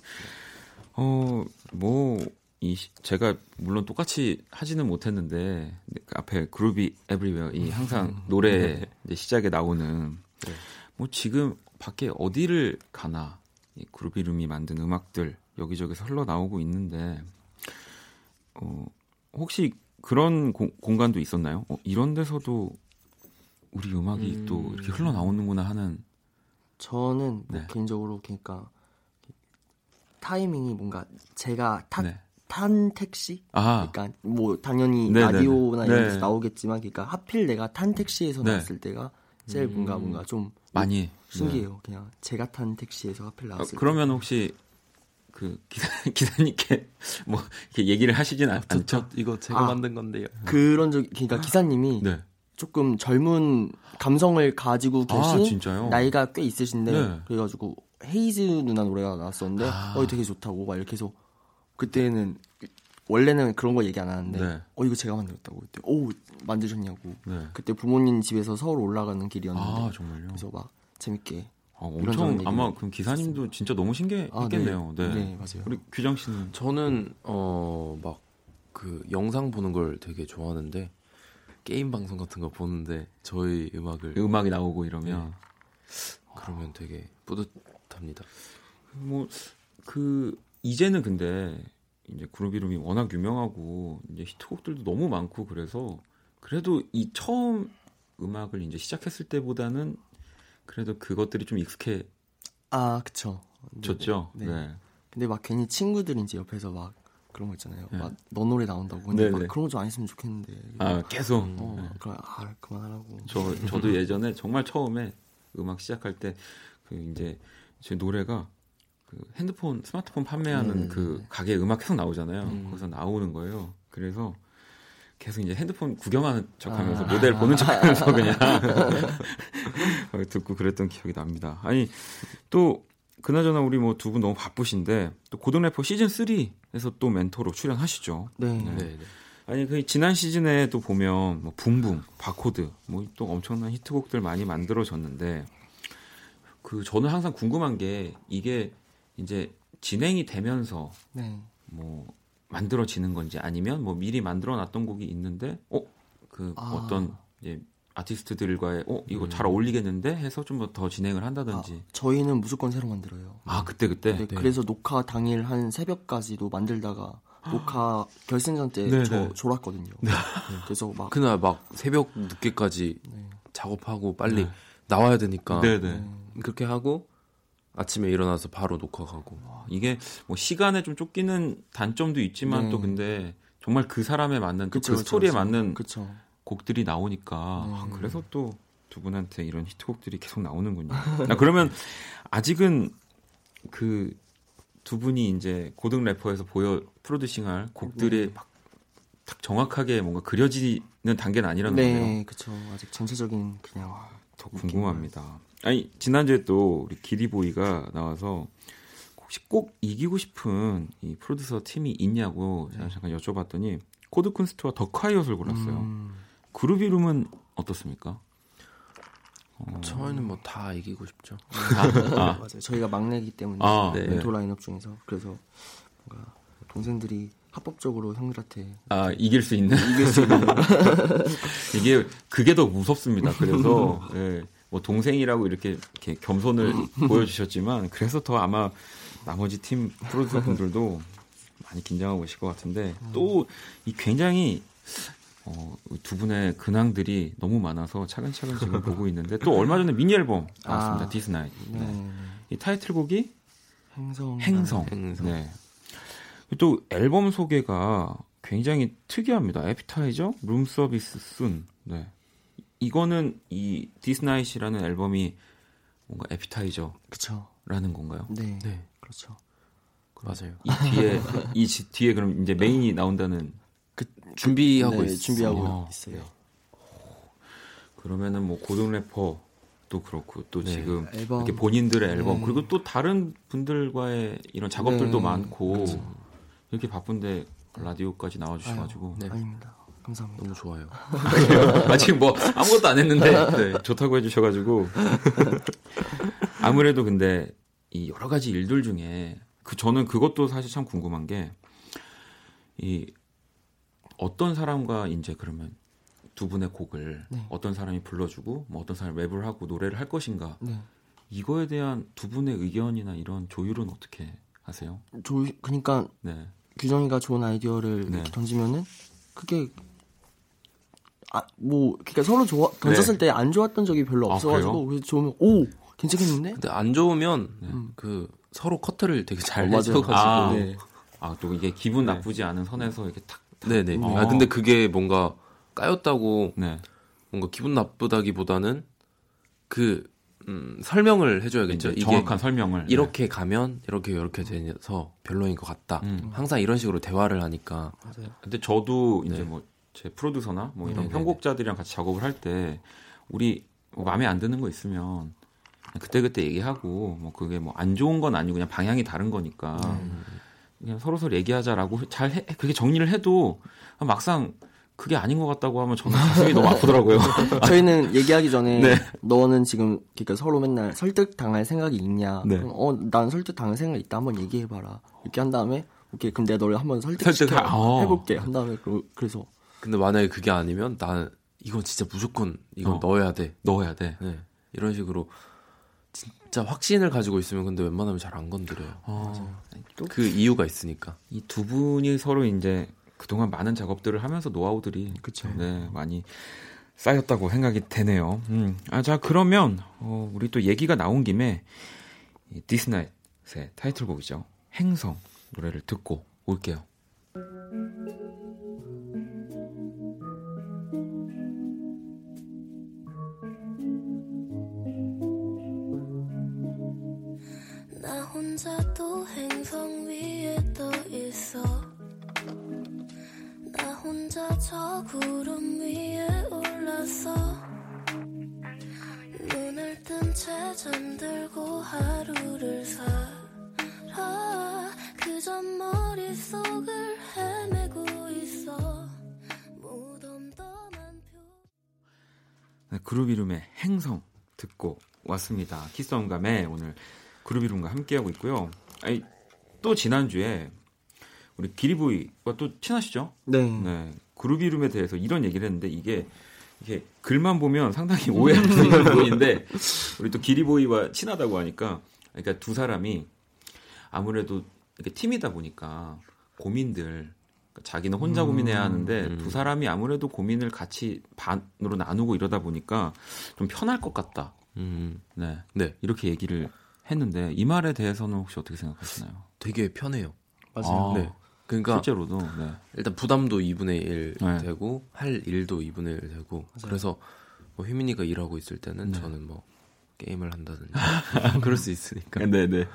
어, 뭐, 이, 제가 물론 똑같이 하지는 못했는데, 그 앞에 그루비 에브리웨어, 이 항상 노래 이제 시작에 나오는, 네. 뭐 지금 밖에 어디를 가나, 이 그루비룸이 만든 음악들 여기저기서 흘러 나오고 있는데, 어, 혹시 그런 공, 공간도 있었나요? 어, 이런 데서도 우리 음악이 음. 또 이렇게 흘러나오는구나 하는, 저는 뭐 네. 개인적으로 그러니까 타이밍이 뭔가 제가 타, 네. 탄 택시? 아, 그러니까 뭐 당연히 네, 라디오나 네, 이런 네. 데서 나오겠지만 그러니까 하필 내가 탄 택시에서 네. 나왔을 때가 제일 뭔가 음. 뭔가 좀 많이. 신기해요. 그냥 제가 탄 택시에서 하필 어, 나왔을 때. 그러면 혹시 그 기사, 기사님께 뭐 이렇게 얘기를 하시진 않, 않죠? 저 이거 제가 아. 만든 건데요. 그런 적 그러니까 기사님이 네. 조금 젊은 감성을 가지고 아 계신 진짜요? 나이가 꽤 있으신데 네. 그래가지고 헤이즈 누나 노래가 나왔었는데 아. 어 되게 좋다고 막 이렇게 해서 그때는 원래는 그런 거 얘기 안 하는데 네. 어 이거 제가 만들었다고 그때 오 만드셨냐고 네. 그때 부모님 집에서 서울 올라가는 길이었는데 아 정말요? 그래서 막 재밌게 아, 이런저런 엄청 아마 그럼 기사님도 진짜 너무 신기했겠네요. 네. 네, 맞아요. 우리 규정 씨는 저는 어막 그 영상 보는 걸 되게 좋아하는데 게임 방송 같은 거 보는데 저희 음악을 음악이 나오고 이러면 그러면 되게 뿌듯합니다. 뭐 그 이제는 근데 이제 그루비룸이 워낙 유명하고 이제 히트곡들도 너무 많고 그래서 그래도 이 처음 음악을 이제 시작했을 때보다는 그래도 그것들이 좀 익숙해졌죠. 아 그쵸 네. 네. 근데 막 괜히 친구들이 이제 옆에서 막 그런 거 있잖아요 네. 막너 노래 나온다고 근데 네, 막 네. 그런 거 좀 안 했으면 좋겠는데 아 계속 어 네. 그럼 아 그만하라고 저 저도 예전에 정말 처음에 음악 시작할 때 그 이제 제 노래가 그 핸드폰 스마트폰 판매하는 네, 그 네. 가게 음악 계속 나오잖아요. 음. 거기서 나오는 거예요. 그래서 계속 이제 핸드폰 구경하는 척하면서 아. 모델 보는 척하면서 그냥 어, 듣고 그랬던 기억이 납니다. 아니 또 그나저나 우리 뭐 두 분 너무 바쁘신데 또 고등 래퍼 시즌 3에서 또 멘토로 출연하시죠. 네. 네. 네, 네. 아니 그 지난 시즌에 또 보면 뭐 붕붕, 바코드 뭐 또 엄청난 히트곡들 많이 만들어졌는데 그 저는 항상 궁금한 게 이게 이제 진행이 되면서 네. 뭐 만들어지는 건지 아니면 뭐 미리 만들어 놨던 곡이 있는데 어그 아. 어떤 이제 아티스트들과의 어 이거 음. 잘 어울리겠는데 해서 좀 더 진행을 아, 한다든지 저희는 무조건 새로 만들어요. 아, 그때 그때 네, 그래서 녹화 당일 한 새벽까지도 만들다가 녹화 결승전 때 네, 저 네. 졸았거든요. 그래서 막 그날 막 새벽 늦게까지 네. 작업하고 빨리 네. 나와야 되니까 네네. 음, 그렇게 하고 아침에 일어나서 바로 녹화 가고 이게 뭐 시간에 좀 쫓기는 단점도 있지만 네. 또 근데 정말 그 사람에 맞는 그쵸, 그 스토리에 그쵸. 맞는 그쵸. 곡들이 나오니까 네. 아, 그래서 또 두 분한테 이런 히트곡들이 계속 나오는군요. 아, 그러면 아직은 그 두 분이 이제 고등 래퍼에서 보여 프로듀싱할 곡들이 네. 막딱 정확하게 뭔가 그려지는 단계는 아니라는 네, 거예요. 네, 그렇죠. 아직 전체적인 그냥 더 궁금합니다. 아니 지난주에 또 우리 기리보이가 나와서 혹시 꼭 이기고 싶은 이 프로듀서 팀이 있냐고 제가 네. 잠깐 여쭤봤더니 코드 쿤스트와 더콰이엇을 골랐어요. 음. 그루비룸은 어떻습니까? 어... 저희는 뭐 다 이기고 싶죠. 다? 아. 맞아요. 저희가 막내이기 때문에 아, 네. 멘토 라인업 중에서 그래서 뭔가 동생들이 합법적으로 형들한테 아 이길 수 있는 이길 수 있는 이게 그게 더 무섭습니다. 그래서 예, 뭐 동생이라고 이렇게, 이렇게 겸손을 보여주셨지만 그래서 더 아마 나머지 팀 프로듀서 분들도 많이 긴장하고 계실 것 같은데 또 이 굉장히 어, 두 분의 근황들이 너무 많아서 차근차근 지금 보고 있는데 또 얼마 전에 미니 앨범 나왔습니다. 아, This Night. 네. 네. 이 타이틀곡이 행성. 행성. 행성. 네. 또 앨범 소개가 굉장히 특이합니다. 에피타이저, 룸 서비스 순. 네. 이거는 이 This Night이라는 앨범이 뭔가 에피타이저라는 그쵸. 건가요? 네. 네. 그렇죠. 맞아요. 이 뒤에 이 뒤에 그럼 이제 메인이 나온다는 그 준비하고 네, 준비하고 어. 있어요. 그러면은 뭐 고등 래퍼도 그렇고 또 네. 지금 앨범. 이렇게 본인들의 앨범 네. 그리고 또 다른 분들과의 이런 작업들도 네. 많고 그렇죠. 이렇게 바쁜데 라디오까지 나와주셔가지고 네. 아닙니다. 감사합니다. 너무 좋아요. 아직 뭐 아무것도 안 했는데 네, 좋다고 해주셔가지고 아무래도 근데 이 여러 가지 일들 중에 그 저는 그것도 사실 참 궁금한 게 이 어떤 사람과 이제 그러면 두 분의 곡을 네. 어떤 사람이 불러주고 뭐 어떤 사람이 랩을 하고 노래를 할 것인가 네. 이거에 대한 두 분의 의견이나 이런 조율은 어떻게 하세요? 조 그러니까 네. 규정이가 좋은 아이디어를 네. 이렇게 던지면은 그게 아, 뭐, 그러니까 서로 좋아, 던졌을 네. 때안 좋았던 적이 별로 아, 없어가지고, 아, 그래서 좋으면, 오! 괜찮겠는데? 근데 안 좋으면, 네. 그, 서로 커트를 되게 잘 어, 내줘가지고. 아, 네. 아, 또 이게 기분 네. 나쁘지 않은 선에서 이렇게 탁. 네네. 네. 아, 근데 그게 뭔가 까였다고, 네. 뭔가 기분 나쁘다기보다는, 그, 음, 설명을 해줘야겠죠. 이게 정확한 설명을. 이렇게 네. 가면, 이렇게, 이렇게 돼서 별로인 것 같다. 음. 항상 이런 식으로 대화를 하니까. 맞아요. 근데 저도 이제 뭐, 제 프로듀서나 뭐 이런 네네. 편곡자들이랑 같이 작업을 할 때 우리 뭐 마음에 안 드는 거 있으면 그때 그때 얘기하고 뭐 그게 뭐 안 좋은 건 아니고 그냥 방향이 다른 거니까 음. 그냥 서로 서로 얘기하자라고 잘 해, 그렇게 정리를 해도 막상 그게 아닌 것 같다고 하면 저는 가슴이 너무 아프더라고요. 저희는 얘기하기 전에 네. 너는 지금 그러니까 서로 맨날 설득 당할 생각이 있냐? 네. 어, 난 설득 당할 생각 있다. 한번 얘기해봐라. 이렇게 한 다음에 오케이 그럼 내가 너를 한번 설득시켜 어. 해볼게. 한 다음에 그, 그래서 근데 만약에 그게 아니면 나는 이건 진짜 무조건 이건 어. 넣어야 돼. 넣어야 돼. 네. 이런 식으로 진짜 확신을 가지고 있으면 근데 웬만하면 잘 안 건드려요. 어. 그 이유가 있으니까. 이 두 분이 서로 이제 그동안 많은 작업들을 하면서 노하우들이 그쵸. 네, 많이 쌓였다고 생각이 되네요. 음. 아, 자, 그러면 어, 우리 또 얘기가 나온 김에 디스나잇의 타이틀곡이죠. 행성 노래를 듣고 올게요. 저 구름 위에 올라서 눈을 뜬 채 잠들고 하루를 살아 그저 머릿속을 헤매고 있어 무덤 떠난 표 네, 그룹 이름의 행성 듣고 왔습니다. 키스온감에 오늘 그룹 이름과 함께하고 있고요. 아니, 또 지난주에 우리 기리보이와 또 친하시죠? 네. 네. 그룹 이름에 대해서 이런 얘기를 했는데 이게 이게 글만 보면 상당히 오해할 수 있는 부분인데 우리 또 기리보이와 친하다고 하니까 그러니까 두 사람이 아무래도 이렇게 팀이다 보니까 고민들 자기는 혼자 음, 고민해야 하는데 음. 두 사람이 아무래도 고민을 같이 반으로 나누고 이러다 보니까 좀 편할 것 같다. 음. 네. 네. 이렇게 얘기를 했는데 이 말에 대해서는 혹시 어떻게 생각하시나요? 되게 편해요. 맞아요. 아, 네. 그러니까 실제로도 네. 일단 부담도 2분의 1 네. 되고 할 일도 2분의 1 되고 맞아요. 그래서 뭐 휘민이가 일하고 있을 때는 네. 저는 뭐 게임을 한다든지 그럴 수 있으니까. 네네. 네.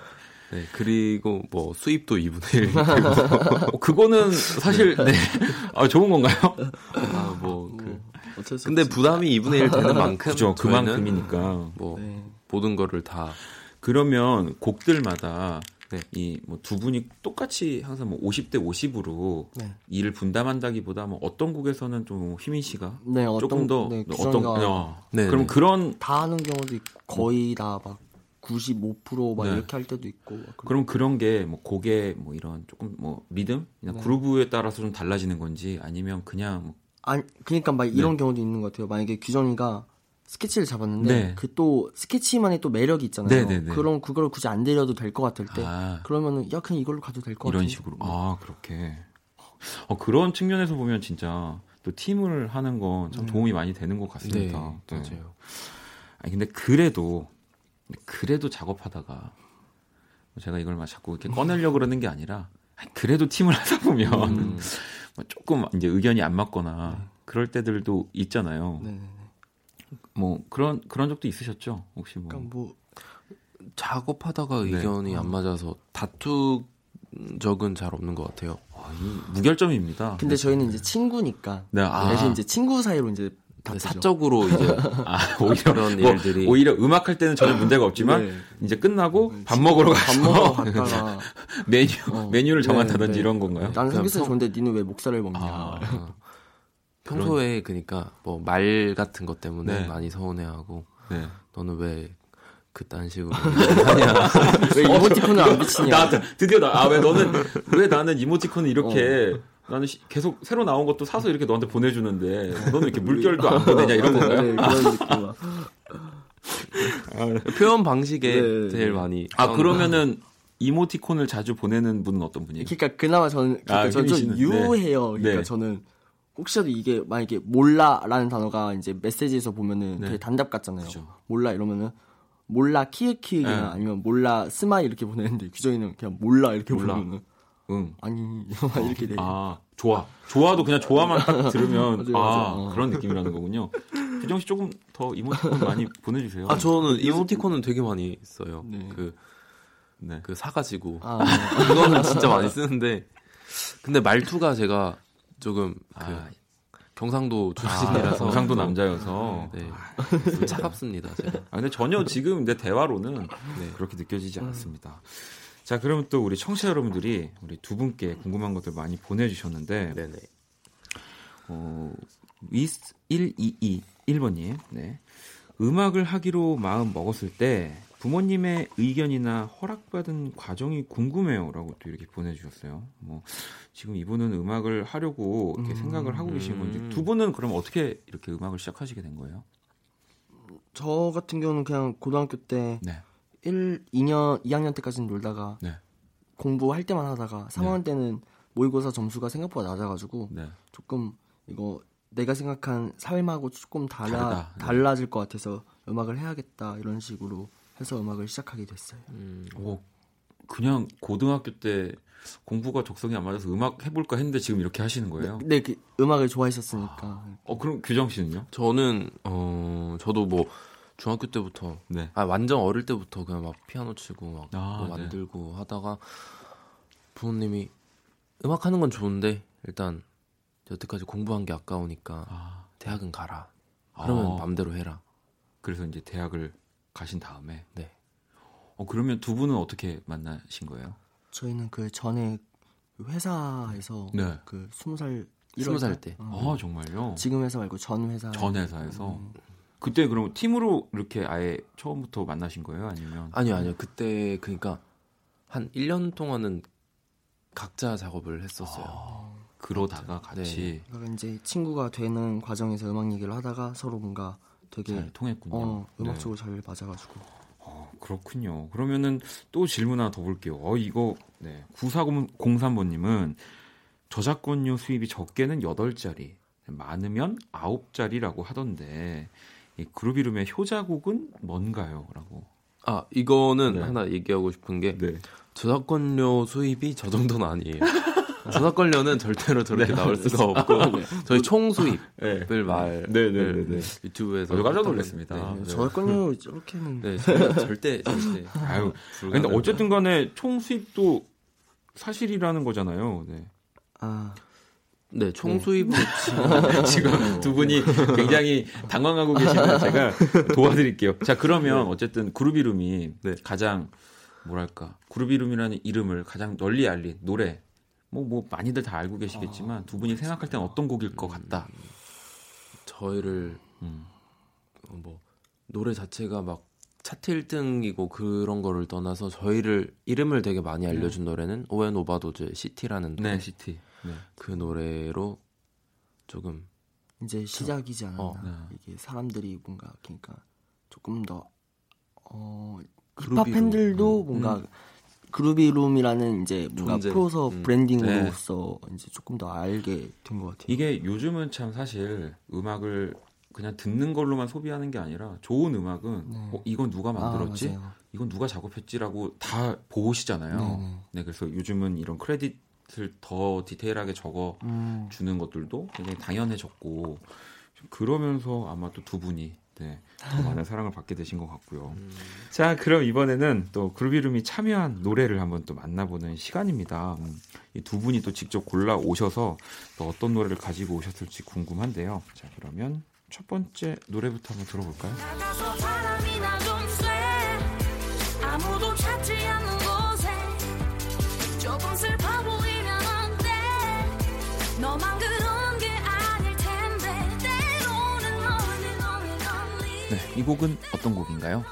네, 그리고 뭐 수입도 2분의 1. 어, 그거는 사실 네. 아, 좋은 건가요? 아, 뭐 그. 근데 부담이 2분의 1 되는 만큼 그죠, 그만큼이니까 뭐 네. 모든 거를 다 그러면 곡들마다 네. 이뭐 두 분이 똑같이 항상 뭐 50대 50으로 네. 일을 분담한다기보다 뭐 어떤 곡에서는 좀 휘민 씨가 네, 조금 더 네, 어떤 어, 네, 그럼 네. 그런 다 하는 경우도 있고 거의 다 막 95%막 네. 이렇게 할 때도 있고. 그럼 그런 게 뭐 곡의 뭐 이런 조금 뭐 리듬, 네. 그루브에 따라서 좀 달라지는 건지 아니면 그냥 뭐 아니 그러니까 막 이런 네. 경우도 있는 것 같아요. 만약에 규정이가 스케치를 잡았는데 네. 그또 스케치만의 또 매력이 있잖아요. 네네네. 네, 네. 그럼 그걸 굳이 안 내려도 될 것 같을 때 아. 그러면은 야 그냥 이걸로 가도 될 것 같아요. 이런 식으로. 아 그렇게. 어, 그런 측면에서 보면 진짜 또 팀을 하는 건참 네. 도움이 많이 되는 것 같습니다. 네, 맞아요. 아니 근데 그래도 그래도 작업하다가 제가 이걸 막 자꾸 이렇게 꺼내려고 그러는 게 아니라 그래도 팀을 하다 보면 음. 뭐 조금 이제 의견이 안 맞거나 네. 그럴 때들도 있잖아요. 네. 뭐 그런 그런 적도 있으셨죠? 혹시 뭐, 그러니까 뭐 작업하다가 네. 의견이 안 맞아서 다투 적은 잘 없는 것 같아요. 아, 무결점입니다. 근데 저희는 이제 친구니까. 네, 아. 대신 이제 친구 사이로 이제 네, 사적으로 이제 아, 오히려 그런 뭐, 일들이 오히려 음악 할 때는 전혀 문제가 없지만 네. 이제 끝나고 네, 밥 먹으러 가서 밥 먹으러 갔다가 메뉴 어. 메뉴를 네, 정한다든지 네, 이런 건가요? 나는 삼겹살 좋은데 니는 왜 목살을 먹냐? 아, 아. 평소에 그러니까 뭐 말 같은 것 때문에 네. 많이 서운해하고 너는 왜 그딴 식으로 하냐? 왜 이모티콘을 안 붙이냐? 나 드디어 나아왜 너는 왜 나는 이모티콘을 이렇게 어. 나는 시, 계속 새로 나온 것도 사서 이렇게 너한테 보내주는데 너는 이렇게 물결도 안 보내냐 이런 건가요? 네, 그런 느낌. 아, 표현 방식에 네, 제일 많이. 아 그러면은 이모티콘을 자주 보내는 분은 어떤 분이에요? 그러니까 그나마 저는 그러니까 아, 저는 좀 유해요. 네. 그러니까 네. 저는 혹시라도 이게 만약에 몰라라는 단어가 이제 메시지에서 보면은 네. 되게 단답 같잖아요. 그죠. 몰라 이러면은 몰라 키읔키읔이나 네. 아니면 몰라 스마일 이렇게 보내는데 규정이는 그냥 몰라 이렇게 몰라. 보내면은 응. 아니 이렇게 돼. 아 좋아. 좋아도 그냥 좋아만 딱 들으면 맞아요, 맞아요. 아 어. 그런 느낌이라는 거군요. 규정 씨 조금 더 이모티콘 많이 보내주세요. 아 저는 이모티콘은 되게 많이 써요. 네. 그, 네. 그 사가지고 아, 네. 그거는 진짜 많이 쓰는데 근데 말투가 제가 조금 그 아, 경상도 출신이라서 아, 경상도 남자여서 네, 네. 차갑습니다. 제가. 아 근데 전혀 지금 내 대화로는 네. 그렇게 느껴지지 않았습니다. 자, 그러면 또 우리 청취자 여러분들이 우리 두 분께 궁금한 것들 많이 보내주셨는데, 네네. 어, 위스 122 1번님, 네. 음악을 하기로 마음 먹었을 때 부모님의 의견이나 허락받은 과정이 궁금해요라고 또 이렇게 보내주셨어요. 뭐 지금 이분은 음악을 하려고 이렇게 음, 생각을 하고 계신 건지 두 분은 그럼 어떻게 이렇게 음악을 시작하시게 된 거예요? 저 같은 경우는 그냥 고등학교 때 네. 1, 2년, 2학년 때까지는 놀다가 네. 공부할 때만 하다가 3학년 네. 때는 모의고사 점수가 생각보다 낮아가지고 네. 조금 이거 내가 생각한 삶하고 조금 달라 네. 달라질 것 같아서 음악을 해야겠다 이런 식으로 해서 음악을 시작하게 됐어요. 음, 오, 그냥 고등학교 때 공부가 적성이 안 맞아서 음악 해볼까 했는데 지금 이렇게 하시는 거예요? 네, 네그 음악을 좋아했었으니까. 아, 어, 그럼 규정 씨는요? 저는 어, 저도 뭐 중학교 때부터 네. 아 완전 어릴 때부터 그냥 막 피아노 치고 막 아, 뭐 만들고 네. 하다가 부모님이 음악 하는 건 좋은데 일단 여태까지 공부한 게 아까우니까 아. 대학은 가라. 그러면 아. 맘대로 해라. 그래서 이제 대학을 가신 다음에 네. 어 그러면 두 분은 어떻게 만나신 거예요? 저희는 그 전에 회사에서 네. 그 스무 살 스무 살 때. 어. 아 정말요? 지금 회사 말고 전 회사. 전 회사에서. 음. 그때 그럼 팀으로 이렇게 아예 처음부터 만나신 거예요? 아니면 아니요, 아니요. 그때 그러니까 한 1년 동안은 각자 작업을 했었어요. 아, 그러다가 같이 네. 그러니까 이제 친구가 되는 과정에서 음악 얘기를 하다가 서로 뭔가 되게 통했군요. 어, 음악적으로 네. 잘 맞아가지고. 어, 그렇군요. 그러면은 또 질문 하나 더 볼게요. 어, 이거 네. 9403번님은 저작권료 수입이 적게는 8자리, 많으면 9자리라고 하던데 이 그룹 이름의 효자곡은 뭔가요? 라고. 아, 이거는 네. 하나 얘기하고 싶은 게 네. 저작권료 수입이 저 정도는 아니에요. 저작권료는 절대로 저렇게 네, 나올 수가 없고 아, 네. 저희 총 수입을 네. 말 네, 네, 네, 네. 유튜브에서 깜짝 놀랐습니다. 저작권료 저렇게 는 네, 절대 절대 아유 근데 어쨌든 간에 총 수입도 사실이라는 거잖아요. 네. 아 네, 총 수입은 지금 두 분이 굉장히 당황하고 계시는 제가 도와드릴게요. 자, 그러면 어쨌든 그룹 이름이 가장 뭐랄까 그룹 이름이라는 이름을 가장 널리 알린 노래 뭐, 뭐 많이들 다 알고 계시겠지만 아, 두 분이 생각할 때는 어떤 곡일 것 같다. 음, 저희를 음. 어, 뭐 노래 자체가 막 차트 1등이고 그런 거를 떠나서 저희를 이름을 되게 많이 알려준 네. 노래는 오웬 오바도즈의 City라는 노래. 네, City. 네. 그 노래로 조금 이제 시작이지 않았나. 어, 네. 이게 사람들이 뭔가 그러니까 조금 더 어, 힙합 팬들도 음. 뭔가 음. 그루비룸이라는 이제 뭔가 존재. 프로듀서 음. 브랜딩으로서 네. 이제 조금 더 알게 된 것 같아요. 이게 요즘은 참 사실 음악을 그냥 듣는 걸로만 소비하는 게 아니라 좋은 음악은 네. 어, 이건 누가 아, 만들었지? 아, 이건 누가 작업했지라고 다 보시잖아요. 네, 네, 네, 그래서 요즘은 이런 크레딧을 더 디테일하게 적어 음. 주는 것들도 굉장히 당연해졌고 그러면서 아마 또 두 분이 네, 더 많은 사랑을 받게 되신 것 같고요. 음. 자, 그럼 이번에는 또 그루비룸이 참여한 노래를 한번 또 만나보는 시간입니다. 음, 이두 분이 또 직접 골라 오셔서 또 어떤 노래를 가지고 오셨을지 궁금한데요. 자, 그러면 첫 번째 노래부터 한번 들어볼까요? 아무도 찾지 않는 곳에 조금 슬퍼 보이면 안 돼. 너만 그 이 곡은 어떤 곡인가요?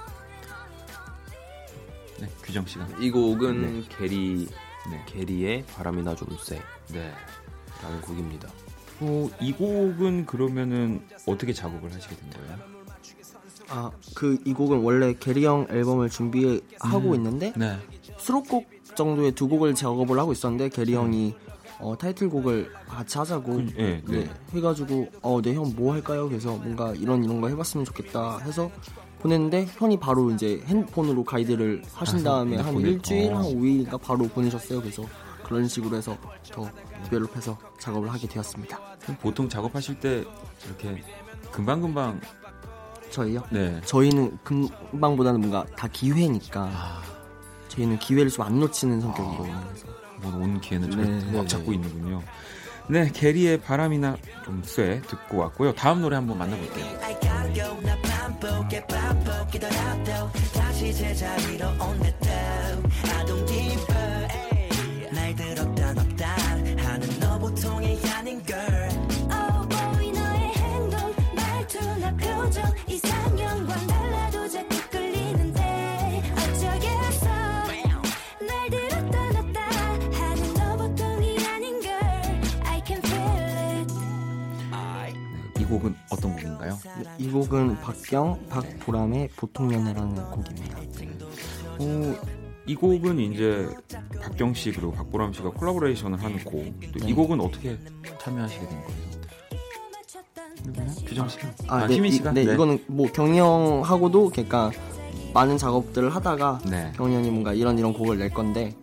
네, 규정 씨가. 이 곡은 네. 게리 네. 게리의 바람이나 좀 세. 네. 라는 곡입니다. 어, 이 곡은 그러면은 어떻게 작업을 하시게 된 거예요? 아, 그 이 곡은 원래 게리 형 앨범을 준비하고 음. 있는데 네. 수록곡 정도의 두 곡을 작업을 하고 있었는데 게리 형이 어, 타이틀곡을 같이 하자고 그, 예, 네, 네. 해가지고 어 네 형 뭐 할까요? 그래서 뭔가 이런 이런 거 해봤으면 좋겠다 해서 보냈는데 형이 바로 이제 핸드폰으로 가이드를 하신 아, 다음에 한 일주일 어. 한 5일인가 바로 보내셨어요. 그래서 그런 식으로 해서 더 디벨롭해서 작업을 하게 되었습니다. 보통 작업하실 때 이렇게 금방 금방 저희요? 네. 저희는 금방보다는 뭔가 다 기회니까 아. 저희는 기회를 좀 안 놓치는 성격이거든요. 그래서. 온 기회는 네, 네, 네, 잡고 네. 있는군요. 네, 게리의 바람이나 좀 쇠 듣고 왔고요. 다음 노래 한번 만나볼게요. 곡은 어떤 곡인가요? 이 곡은 박경, 박보람의 보통 연애라는 곡입니다. 어, 이 곡은 이제 박경 씨 그리고 박보람 씨가 콜라보레이션을 한 곡. 이 네. 곡은 어떻게 참여하시게 된 거예요? 규정 씨, 아, 아 네, 희민 씨가 네, 네, 이거는 뭐 경희 형하고도 그러니까 많은 작업들을 하다가 네. 경희 형이 뭔가 이런 이런 곡을 낼 건데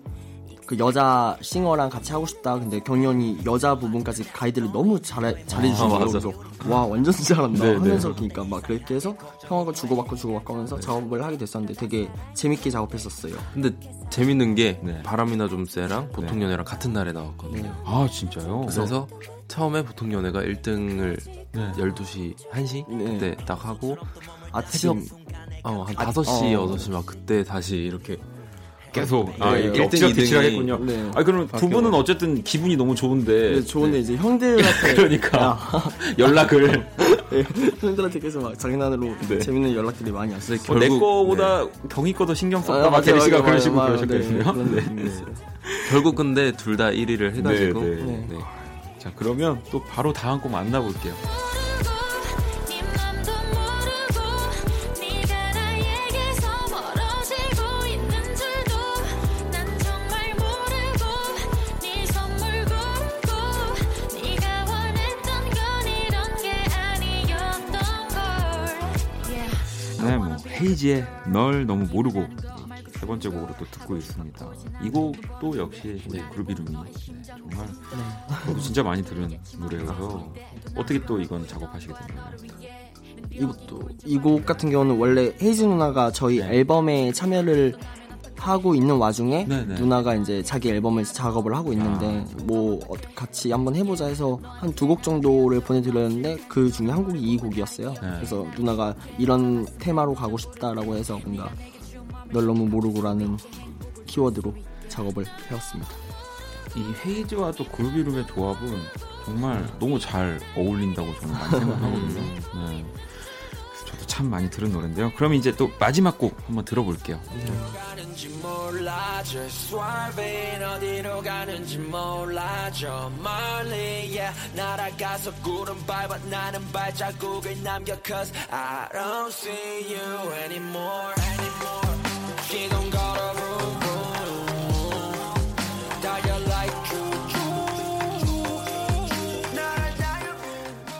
그 여자 싱어랑 같이 하고 싶다. 근데 경연이 여자 부분까지 가이드를 너무 잘해 잘해주신 아. 그래서 와 완전 잘한다 네, 네. 하면서 그러니까 막 그렇게 해서 형하고 주고받고 주고받고 하면서 네. 작업을 하게 됐었는데 되게 재밌게 작업했었어요. 근데 재밌는 게 네. 바람이나 좀 쎄랑 보통 연애랑 같은 날에 나왔거든요. 네. 아 진짜요? 그래서 처음에 보통 연애가 1등을 12시 1시 그때 딱 하고 아침 어, 한 5시, 아, 어. 6시 막 그때 다시 이렇게 계속 네, 아, 이렇게 억지가 비치했군요. 네. 아 그러면 두 분은 어쨌든 기분이 너무 좋은데. 네, 좋은데 네. 이제 형들한테 그러니까 연락을 네, 형들한테 계속 막 장난으로 네. 재밌는 연락들이 많이 왔어요. 어, 내 거보다 경희 거도 신경 썼다. 아, 맞아요, 씨가 그런 식으로 그러셨거든요. 결국 근데 둘 다 1위를 해가지고. 자 그러면 또 바로 다음 곡 만나볼게요. 헤이지의 널 너무 모르고 세 번째 곡으로 또 듣고 있습니다. 이 곡도 역시 네. 그룹 이름이 네, 정말 저도 진짜 많이 들은 노래여서 어떻게 또 이건 작업하시게 됐나요? 이것도 이 곡 같은 경우는 원래 헤이즈 누나가 저희 네. 앨범에 참여를 하고 있는 와중에 네네. 네. 누나가 이제 자기 앨범을 작업을 하고 있는데 아. 뭐 같이 한번 해보자 해서 한 두 곡 정도를 보내드렸는데 그 중에 한 곡이 이 곡이었어요. 네. 그래서 누나가 이런 테마로 가고 싶다라고 해서 뭔가 널 너무 모르고라는 키워드로 작업을 해왔습니다. 이 헤이즈와 또 그루비룸의 조합은 정말 너무 잘 어울린다고 저는 많이 생각하거든요. 네. 저도 참 많이 들은 노래인데요. 그럼 이제 또 마지막 곡 한번 들어볼게요. 가는지 몰라. 저 swerving 어디로 가는지 몰라. 저 멀리 yeah 날아가서 구름 밟아 나는 발자국을 남겨. Cause I don't see you anymore anymore 시동 걸어 vroom 달려 like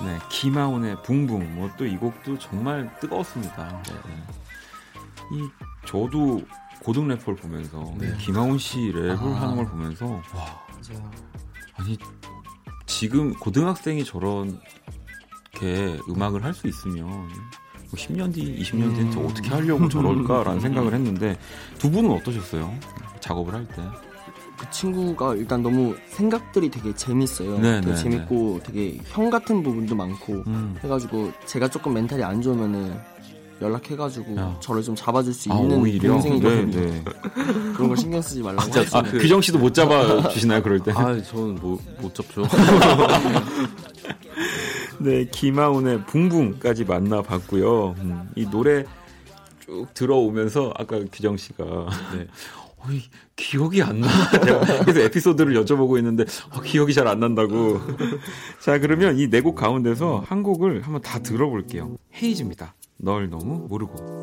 네 김하온의 붕붕. 뭐 또 이 곡도 정말 뜨거웠습니다. 네. 이 저도 고등 래퍼를 보면서 네. 김하온 씨 랩을 아. 하는 걸 보면서 와 맞아요. 아니 지금 고등학생이 저런 게 음악을 할 수 있으면 뭐 10년 뒤, 20년 뒤에 음. 어떻게 하려고 저럴까라는 생각을 했는데 두 분은 어떠셨어요? 작업을 할 때? 그 친구가 일단 너무 생각들이 되게 재밌어요. 네, 되게 네, 재밌고 네. 되게 형 같은 부분도 많고 음. 해가지고 제가 조금 멘탈이 안 좋으면은 연락해가지고 야. 저를 좀 잡아줄 수 아, 있는 오 동생이거든요. 네, 네. 그런 걸 신경 쓰지 말라고. 아, 아, 그, 규정 씨도 못 잡아 주시나요 그럴 때? 아, 저는 뭐, 못 잡죠. 네, 김하운의 붕붕까지 만나봤고요. 음, 이 노래 쭉 들어오면서 아까 규정 씨가 네. 어이, 기억이 안 나. 그래서 에피소드를 여쭤보고 있는데 어, 기억이 잘 안 난다고. 자, 그러면 이 네 곡 가운데서 한 곡을 한번 다 들어볼게요. 헤이즈입니다. 널 너무 모르고.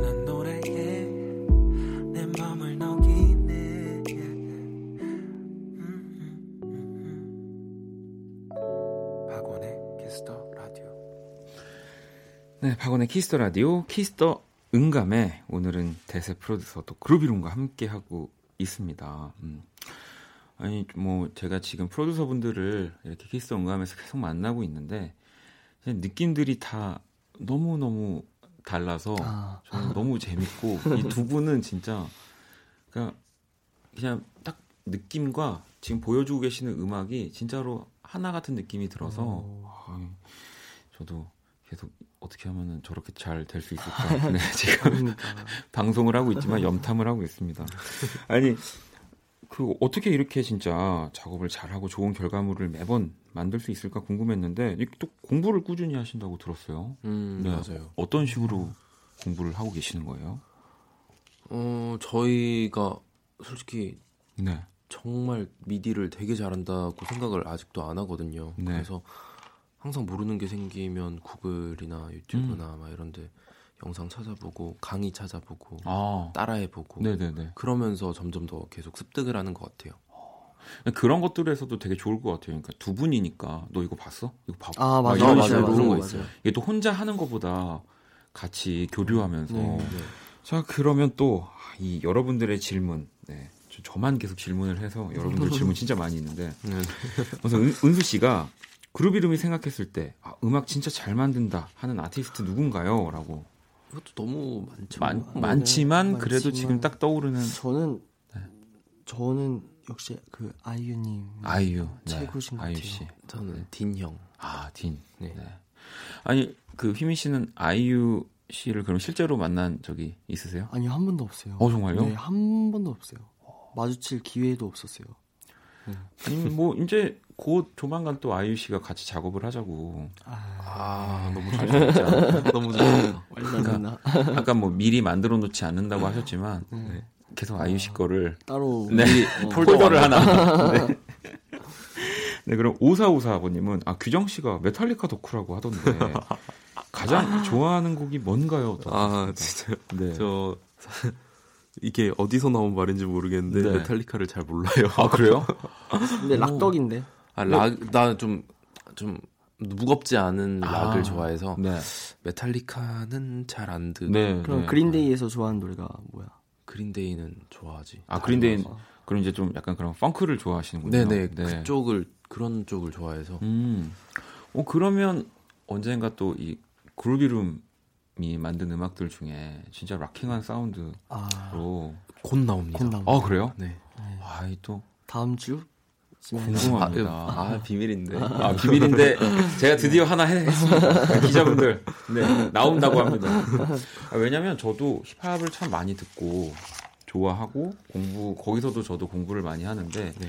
네 박원의 키스 더 라디오 키스 더 음감에 오늘은 대세 프로듀서 또 그루비룸과 함께 하고 있습니다. 음. 아니 뭐 제가 지금 프로듀서 분들을 이렇게 키스 음감에서 계속 만나고 있는데 느낌들이 다 너무 너무 달라서 아. 저는 너무 재밌고 이 두 분은 진짜 그러니까 그냥 딱 느낌과 지금 보여주고 계시는 음악이 진짜로 하나 같은 느낌이 들어서 아, 저도 계속 어떻게 하면 저렇게 잘 될 수 있을까? 네, 지금 그러니까. 방송을 하고 있지만 염탐을 하고 있습니다. 아니 그 어떻게 이렇게 진짜 작업을 잘하고 좋은 결과물을 매번 만들 수 있을까 궁금했는데 또 공부를 꾸준히 하신다고 들었어요. 음, 네. 맞아요. 어떤 식으로 공부를 하고 계시는 거예요? 어 저희가 솔직히 네. 정말 미디를 되게 잘한다고 생각을 아직도 안 하거든요. 네. 그래서 항상 모르는 게 생기면 구글이나 유튜브나 음. 막 이런데 영상 찾아보고 강의 찾아보고 아. 따라해보고 네네네. 그러면서 점점 더 계속 습득을 하는 것 같아요. 그런 것들에서도 되게 좋을 것 같아요. 그러니까 두 분이니까 너 이거 봤어? 이거 봐. 아 맞아, 이런 식으로 그런 거 있어요. 이게 또 혼자 하는 것보다 같이 교류하면서. 네, 네. 자 그러면 또 이 여러분들의 질문, 네. 저만 계속 질문을 해서 여러분들 질문 진짜 많이 있는데. 네. 우선 은, 은수 씨가 그룹 이름이 생각했을 때 아, 음악 진짜 잘 만든다 하는 아티스트 누군가요? 라고. 이것도 너무 많죠. 많, 네, 많지만 그래도 많지만 지금 딱 떠오르는 저는 네. 저는 역시 그 아이유님 아이유 네. 최고신 것 같아요. 씨. 저는 딘 형. 아 딘. 네. 네. 아니 그 휘민 씨는 아이유 씨를 그럼 실제로 만난 적이 있으세요? 아니요 한 번도 없어요. 어 정말요? 네, 한 번도 없어요. 마주칠 기회도 없었어요. 네. 아니 뭐 이제 곧 조만간 또 아이유 씨가 같이 작업을 하자고. 아, 아 너무 좋다. 너무 좋다. 그러니까 아까 뭐 미리 만들어 놓지 않는다고 하셨지만 네. 계속 아이유 씨 거를 따로 네, 어, 폴더를 하나. 네. 네, 그럼 오사오사번님은 아 규정 씨가 메탈리카 덕후라고 하던데 가장 좋아하는 곡이 뭔가요? 아 진짜 네. 저 이게 어디서 나온 말인지 모르겠는데 네. 메탈리카를 잘 몰라요. 아 그래요? 근데 락덕인데. 아락나좀 좀 무겁지 않은 아, 락을 좋아해서 네. 메탈리카는 잘 안 듣고. 네, 그럼 네. 그린데이에서 좋아하는 노래가 뭐야? 그린데이는 좋아하지. 아 그린데이 그럼 이제 좀 약간 그런 펑크를 좋아하시는군요. 네네 네. 그쪽을 그런 쪽을 좋아해서. 음. 어 그러면 언젠가 또 이 그루비룸이 만든 음악들 중에 진짜 락킹한 사운드로 아, 곧 나옵니다. 곧 나옵니다. 아 그래요? 네. 아이 또 다음 주 궁금합니다. 아, 아, 비밀인데. 아, 비밀인데 제가 드디어 하나 했습니다. 기자분들. 네, 나온다고 합니다. 아, 왜냐면 저도 힙합을 참 많이 듣고 좋아하고 공부 거기서도 저도 공부를 많이 하는데 네.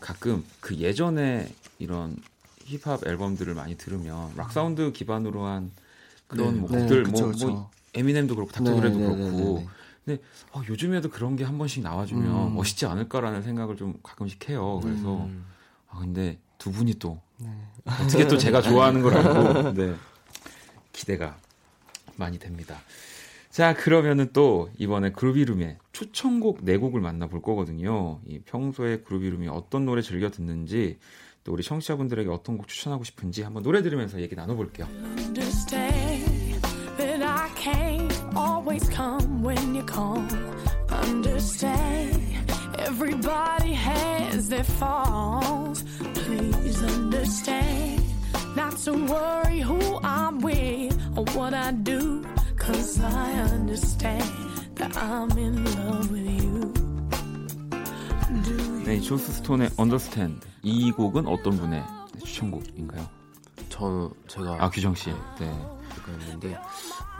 가끔 그 예전에 이런 힙합 앨범들을 많이 들으면 락 사운드 기반으로 한 그런 네, 뭐 곡들 네, 그쵸, 뭐, 그쵸. 뭐 에미넴도 그렇고 닥터 네, 네, 네, 그렇고 근데 어, 요즘에도 그런 게 한 번씩 나와주면 음. 멋있지 않을까라는 생각을 좀 가끔씩 해요. 그래서 음. 아 근데 두 분이 또 어떻게 또 제가 좋아하는 걸 알고 네. 기대가 많이 됩니다. 자, 그러면은 또 이번에 그루비룸의 추천곡 네 곡을 만나볼 거거든요. 이 평소에 그루비룸이 어떤 노래 즐겨 듣는지 또 우리 청취자분들에게 어떤 곡 추천하고 싶은지 한번 노래 들으면서 얘기 나눠볼게요. Everybody has their faults. Please understand. Not to worry who I'm with or what I do. Cause I understand that I'm in love with you. 네, 조스 스톤의 Understand 이 곡은 어떤 분의 추천곡인가요? 저 제가 아 규정 씨, 네, 그랬는데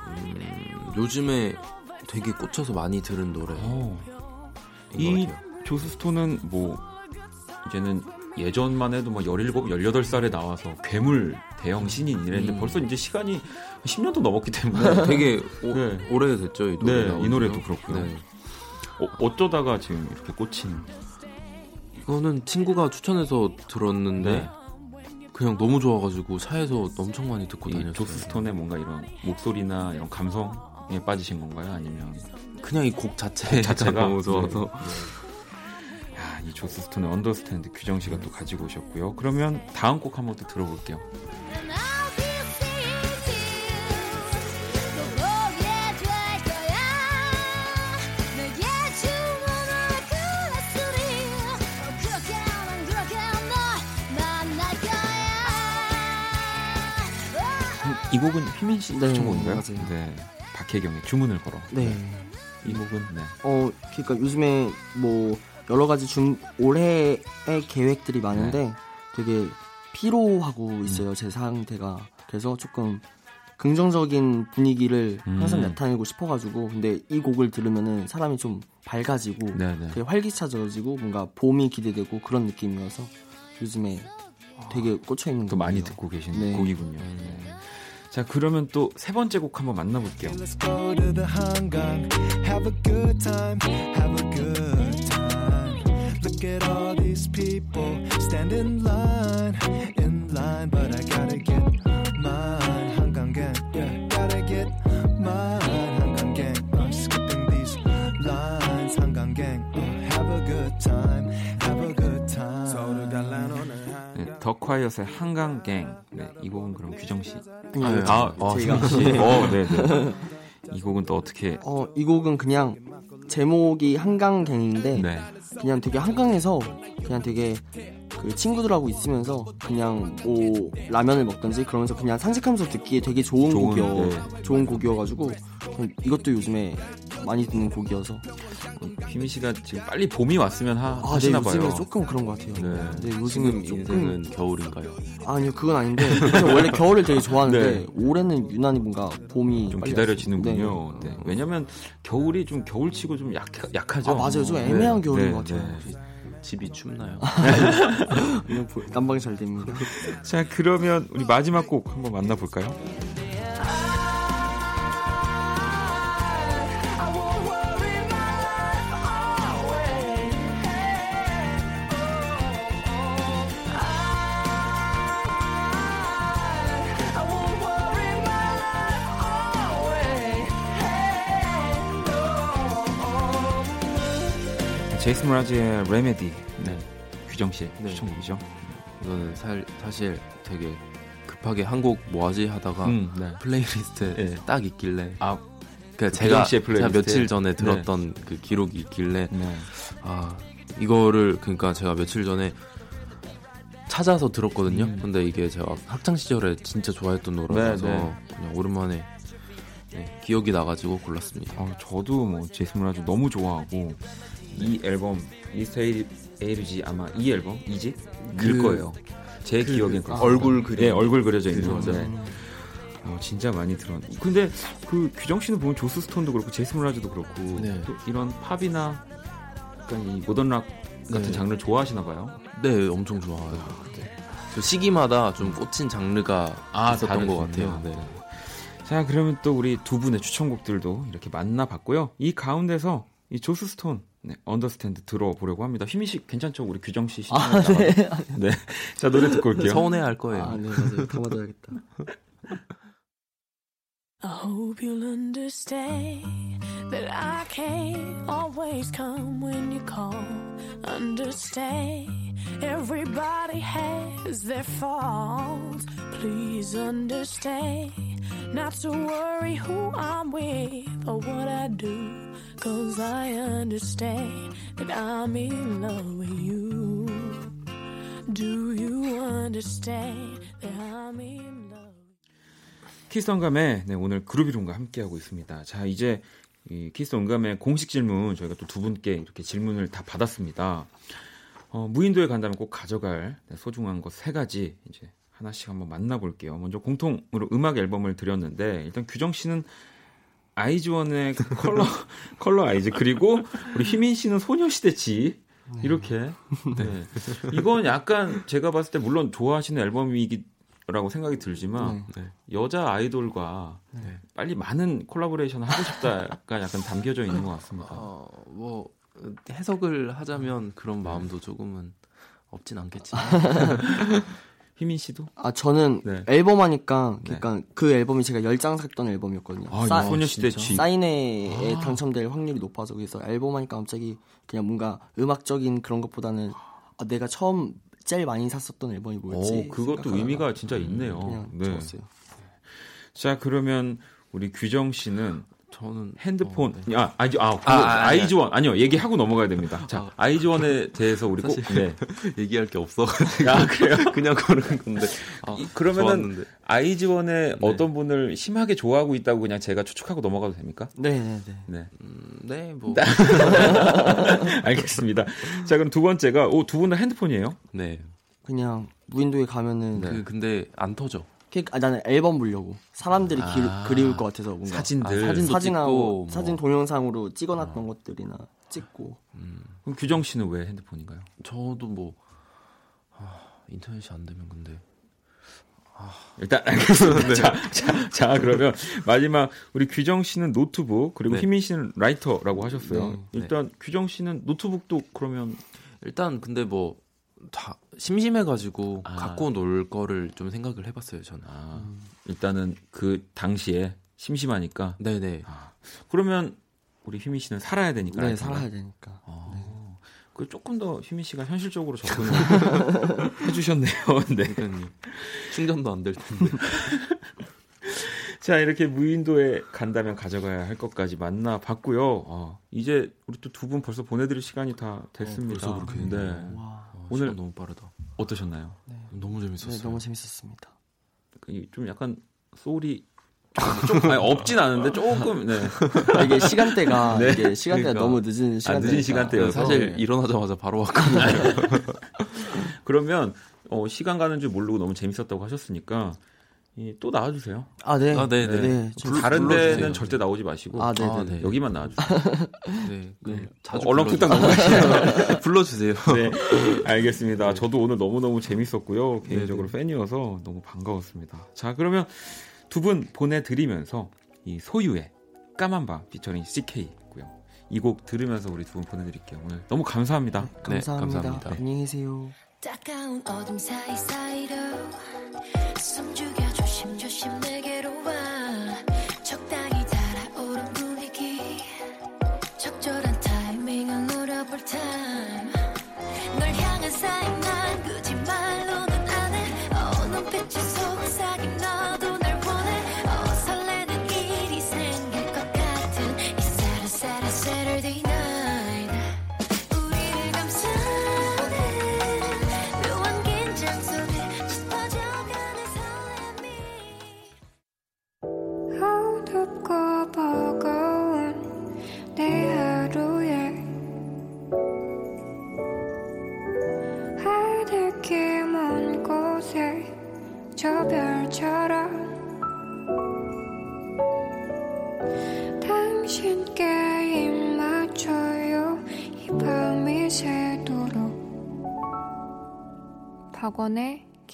음, 요즘에 되게 꽂혀서 많이 들은 노래. 어. 이 조스 스톤은 뭐 이제는 예전만 해도 막 17, 18살에 나와서 괴물 대형 신인 이랬는데 음. 벌써 이제 시간이 10년도 넘었기 때문에 되게 오, 네. 오래됐죠 이 노래. 네, 이 노래도 그렇고요. 네. 어, 쩌다가 지금 이렇게 꽂힌? 이거는 친구가 추천해서 들었는데 네. 그냥 너무 좋아가지고 차에서 엄청 많이 듣고 다녔어요. 조스 스톤의 뭔가 이런 목소리나 이런 감성에 빠지신 건가요? 아니면 그냥 이 곡 자체 자체가 너무 좋아서. 네. 이 조스 스톤의 언더스탠드 규정 씨가 또 가지고 오셨고요. 그러면 다음 곡 한번 또 들어볼게요. 이 곡은 휘민 씨 네, 추천곡인가요? 맞아요. 네. 박혜경의 주문을 걸어. 네. 이 곡은 네. 어, 그러니까 요즘에 뭐 여러 가지 중 올해의 계획들이 많은데 네. 되게 피로하고 음. 있어요 음. 제 상태가 그래서 조금 긍정적인 분위기를 음. 항상 나타내고 싶어가지고 근데 이 곡을 들으면은 사람이 좀 밝아지고 네네. 네. 되게 활기차져지고 뭔가 봄이 기대되고 그런 느낌이어서 요즘에 되게 꽂혀 있는 또 많이 듣고 계신 네. 곡이군요. 네. 자 그러면 또 세 번째 곡 한번 만나볼게요. Look at all these people stand in line, in line, but I gotta get mine. 한강gang, 더 콰이엇의 한강갱. 네, 이 곡은 그럼 규정 씨. 네, 아, 아, 제가 씨. 어, 네, 네. 이 곡은 또 어떻게? 어, 이 곡은 그냥 제목이 한강갱인데 네. 그냥 되게 한강에서 그냥 되게 그 친구들하고 있으면서 그냥 뭐 라면을 먹던지 그러면서 그냥 산책하면서 듣기에 되게 좋은, 좋은 곡이어 네. 좋은 곡이어가지고 이것도 요즘에 많이 듣는 곡이어서 휘민 씨가 지금 빨리 봄이 왔으면 하, 아, 하시나 네, 봐요. 조금 그런 것 같아요. 네. 네 요즘은 조금... 겨울인가요? 아니요, 그건 아닌데 원래 겨울을 되게 좋아하는데 네. 올해는 유난히 뭔가 봄이 좀 기다려지는군요. 네. 네. 왜냐면 겨울이 좀 겨울치고 좀 약, 약하죠. 아, 맞아요. 좀 애매한 겨울인 것 같아요. 집이 춥나요? 난방이 잘 됩니다. 자, 그러면 우리 마지막 곡 한번 만나볼까요? 제이슨 므라즈의 Remedy 네. 규정 씨의 네. 추천곡이죠. 이거는 살, 사실 되게 급하게 한 곡 뭐하지 하다가 음, 네. 플레이리스트에 네. 딱 있길래 아, 그러니까 제가, 제가 며칠 전에 네. 들었던 그 기록이 있길래 네. 아 이거를 그러니까 제가 며칠 전에 찾아서 들었거든요. 음. 근데 이게 제가 학창 시절에 진짜 좋아했던 노래라서 그냥 오랜만에 네, 기억이 나가지고 골랐습니다. 아, 저도 뭐 제이슨 므라즈 너무 좋아하고 이 앨범 Mr. A-Z 아마 이 앨범 이집 그, 거예요. 제 그, 기억엔 그, 얼굴 그려 네, 얼굴 그려져 있는 건데. 네. 어, 진짜 많이 들었. 근데 그 규정 씨는 보면 조스 스톤도 그렇고 제이슨 므라즈도 그렇고 네. 또 이런 팝이나 약간 이 모던 락 같은 네. 장르 좋아하시나 봐요. 네, 엄청 좋아해요. 네. 저 시기마다 좀 꽂힌 장르가 아, 있었던 것 같아요. 네. 자, 그러면 또 우리 두 분의 추천곡들도 이렇게 만나봤고요. 이 가운데서 이 조스 스톤 네, Understand 들어보려고 합니다. 휘민 씨 괜찮죠? 우리 규정 씨 아, 네. 네. 자, 노래 듣고 올게요. 서운해 할 거예요. 아, 네, 맞아요. 가봐둬야겠다. I hope you'll understand that I can't always come when you call. Understand everybody has their faults. Please understand not to worry who I'm with or what I do. Cause I understand that I'm in love with you. Do you understand that I'm in love? 키스 음감의 네, 오늘 그루비룸과 함께하고 있습니다. 자, 이제 이 키스 음감의 공식 질문 저희가 또 두 분께 이렇게 질문을 다 받았습니다. 어, 무인도에 간다면 꼭 가져갈 네, 소중한 것 세 가지 이제 하나씩 한번 만나볼게요. 먼저 공통으로 음악 앨범을 드렸는데 일단 규정 씨는 아이즈원의 그 Color Color IZ 그리고 우리 희민 씨는 소녀시대 지 이렇게 네. 이건 약간 제가 봤을 때 물론 좋아하시는 앨범이 라고 생각이 들지만 네. 여자 아이돌과 네. 빨리 많은 콜라보레이션을 하고 싶다가 약간 담겨져 있는 것 같습니다. 어, 뭐 해석을 하자면 그런 마음도 조금은 없진 않겠지만 희민 씨도? 아 저는 네. 앨범 하니까 그러니까 네. 그 앨범이 제가 열장 샀던 앨범이었거든요. 아, 사, 소녀시대 G 사인회에 아. 당첨될 확률이 높아서 그래서 앨범 하니까 갑자기 그냥 뭔가 음악적인 그런 것보다는 아, 내가 처음 제일 많이 샀었던 앨범이 뭐였지? 오, 그것도 의미가 진짜 있네요. 그냥 네. 좋았어요. 자 그러면 우리 규정 씨는 저는 핸드폰 어, 네. 아 아이즈 아, 아, 아 아 이즈원 아니요 얘기하고 넘어가야 됩니다. 자 아, 아이즈원에 대해서 우리 꼭 네. 얘기할 게 없어. 아 그래요? 그냥 그런 건데. 아, 그러면은. 아이즈원의 네. 어떤 분을 심하게 좋아하고 있다고 그냥 제가 추측하고 넘어가도 됩니까? 네, 네, 네. 네, 음, 네 뭐. 알겠습니다. 자 그럼 두 번째가 오두 분 다 핸드폰이에요? 네. 그냥 무인도에 가면은 그 근데 안 터져. 아, 나는 앨범 보려고 사람들이 아, 기, 그리울 것 같아서 뭔가 사진들 아, 사진 사진하고 뭐. 사진 동영상으로 찍어놨던 어. 것들이나 찍고 음. 그럼 규정 씨는 왜 핸드폰인가요? 저도 뭐 아, 인터넷이 안 되면 근데 아. 일단 알겠습니다. 네. 자, 자, 자, 그러면 마지막 우리 규정 씨는 노트북 그리고 네. 휘민 씨는 라이터라고 하셨어요. 네. 일단 규정 씨는 노트북도 그러면 일단 근데 뭐 다 심심해가지고 아. 갖고 놀 거를 좀 생각을 해봤어요 저는. 아. 음. 일단은 그 당시에 심심하니까. 네네. 아. 그러면 우리 휘민 씨는 살아야 되니까. 네, 살아야 되니까. 아. 네. 그 조금 더 휘민 씨가 현실적으로 접근을 해주셨네요. 네. 충전도 안 될 텐데. 자 이렇게 무인도에 간다면 가져가야 할 것까지 만나봤고요. 어, 이제 우리 또 두 분 벌써 보내드릴 시간이 다 됐습니다. 어, 벌써 그렇게. 네. 와. 오늘 너무 빠르다. 어떠셨나요? 네. 너무 재밌었어요. 네, 너무 재밌었습니다. 그좀 약간 소울이 좀 아니, 없진 않은데 조금 네. 이게 시간대가 네. 이게 시간대가 그러니까. 너무 늦은 시간대 아, 늦은 시간대여서 사실 네. 일어나자마자 바로 왔거든요. 그러면 어, 시간 가는 줄 모르고 너무 재밌었다고 하셨으니까 예, 또 나와주세요. 아, 네. 아, 네, 네. 네. 다른 불러주세요. 데는 절대 나오지 마시고. 아, 네, 네. 아, 네. 여기만 나와주세요. 네. 네. 자주 얼렁뚱땅 넘어가시요 불러주세요. 네. 알겠습니다. 네. 저도 오늘 너무너무 재밌었고요. 개인적으로 네네. 팬이어서 너무 반가웠습니다. 자, 그러면 두 분 보내드리면서 이 소유의 까만 밤 피처링 CK고요. 이 곡 들으면서 우리 두 분 보내드릴게요. 오늘 너무 감사합니다. 감사합니다. 감사합니다. 안녕히 계세요. 따가운 어둠 사이사이로 숨 죽여 조심조심 내게로 와. 적당히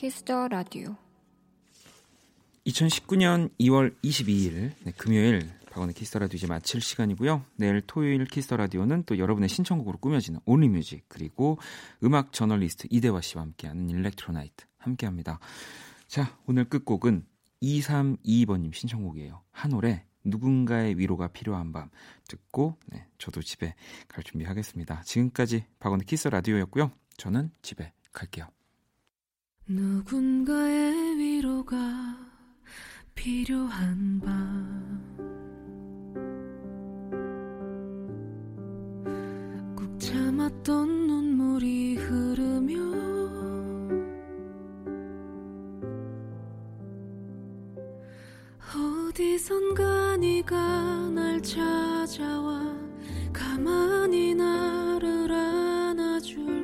키스 더 라디오 2019년 2월 22일 네, 금요일 박원의 키스 더 라디오 이제 마칠 시간이고요. 내일 토요일 키스 더 라디오는 또 여러분의 신청곡으로 꾸며지는 Only Music 그리고 음악 저널리스트 이대화 씨와 함께하는 Electro Night 함께합니다. 자 오늘 끝곡은 2322번님 신청곡이에요. 한올의 누군가의 위로가 필요한 밤 듣고 네, 저도 집에 갈 준비하겠습니다. 지금까지 박원의 키스라디오였고요. 저는 집에 갈게요. 누군가의 위로가 필요한 밤 꾹 참았던 눈물이 흐르며 어디선가 네가 날 찾아와 가만히 나를 안아줄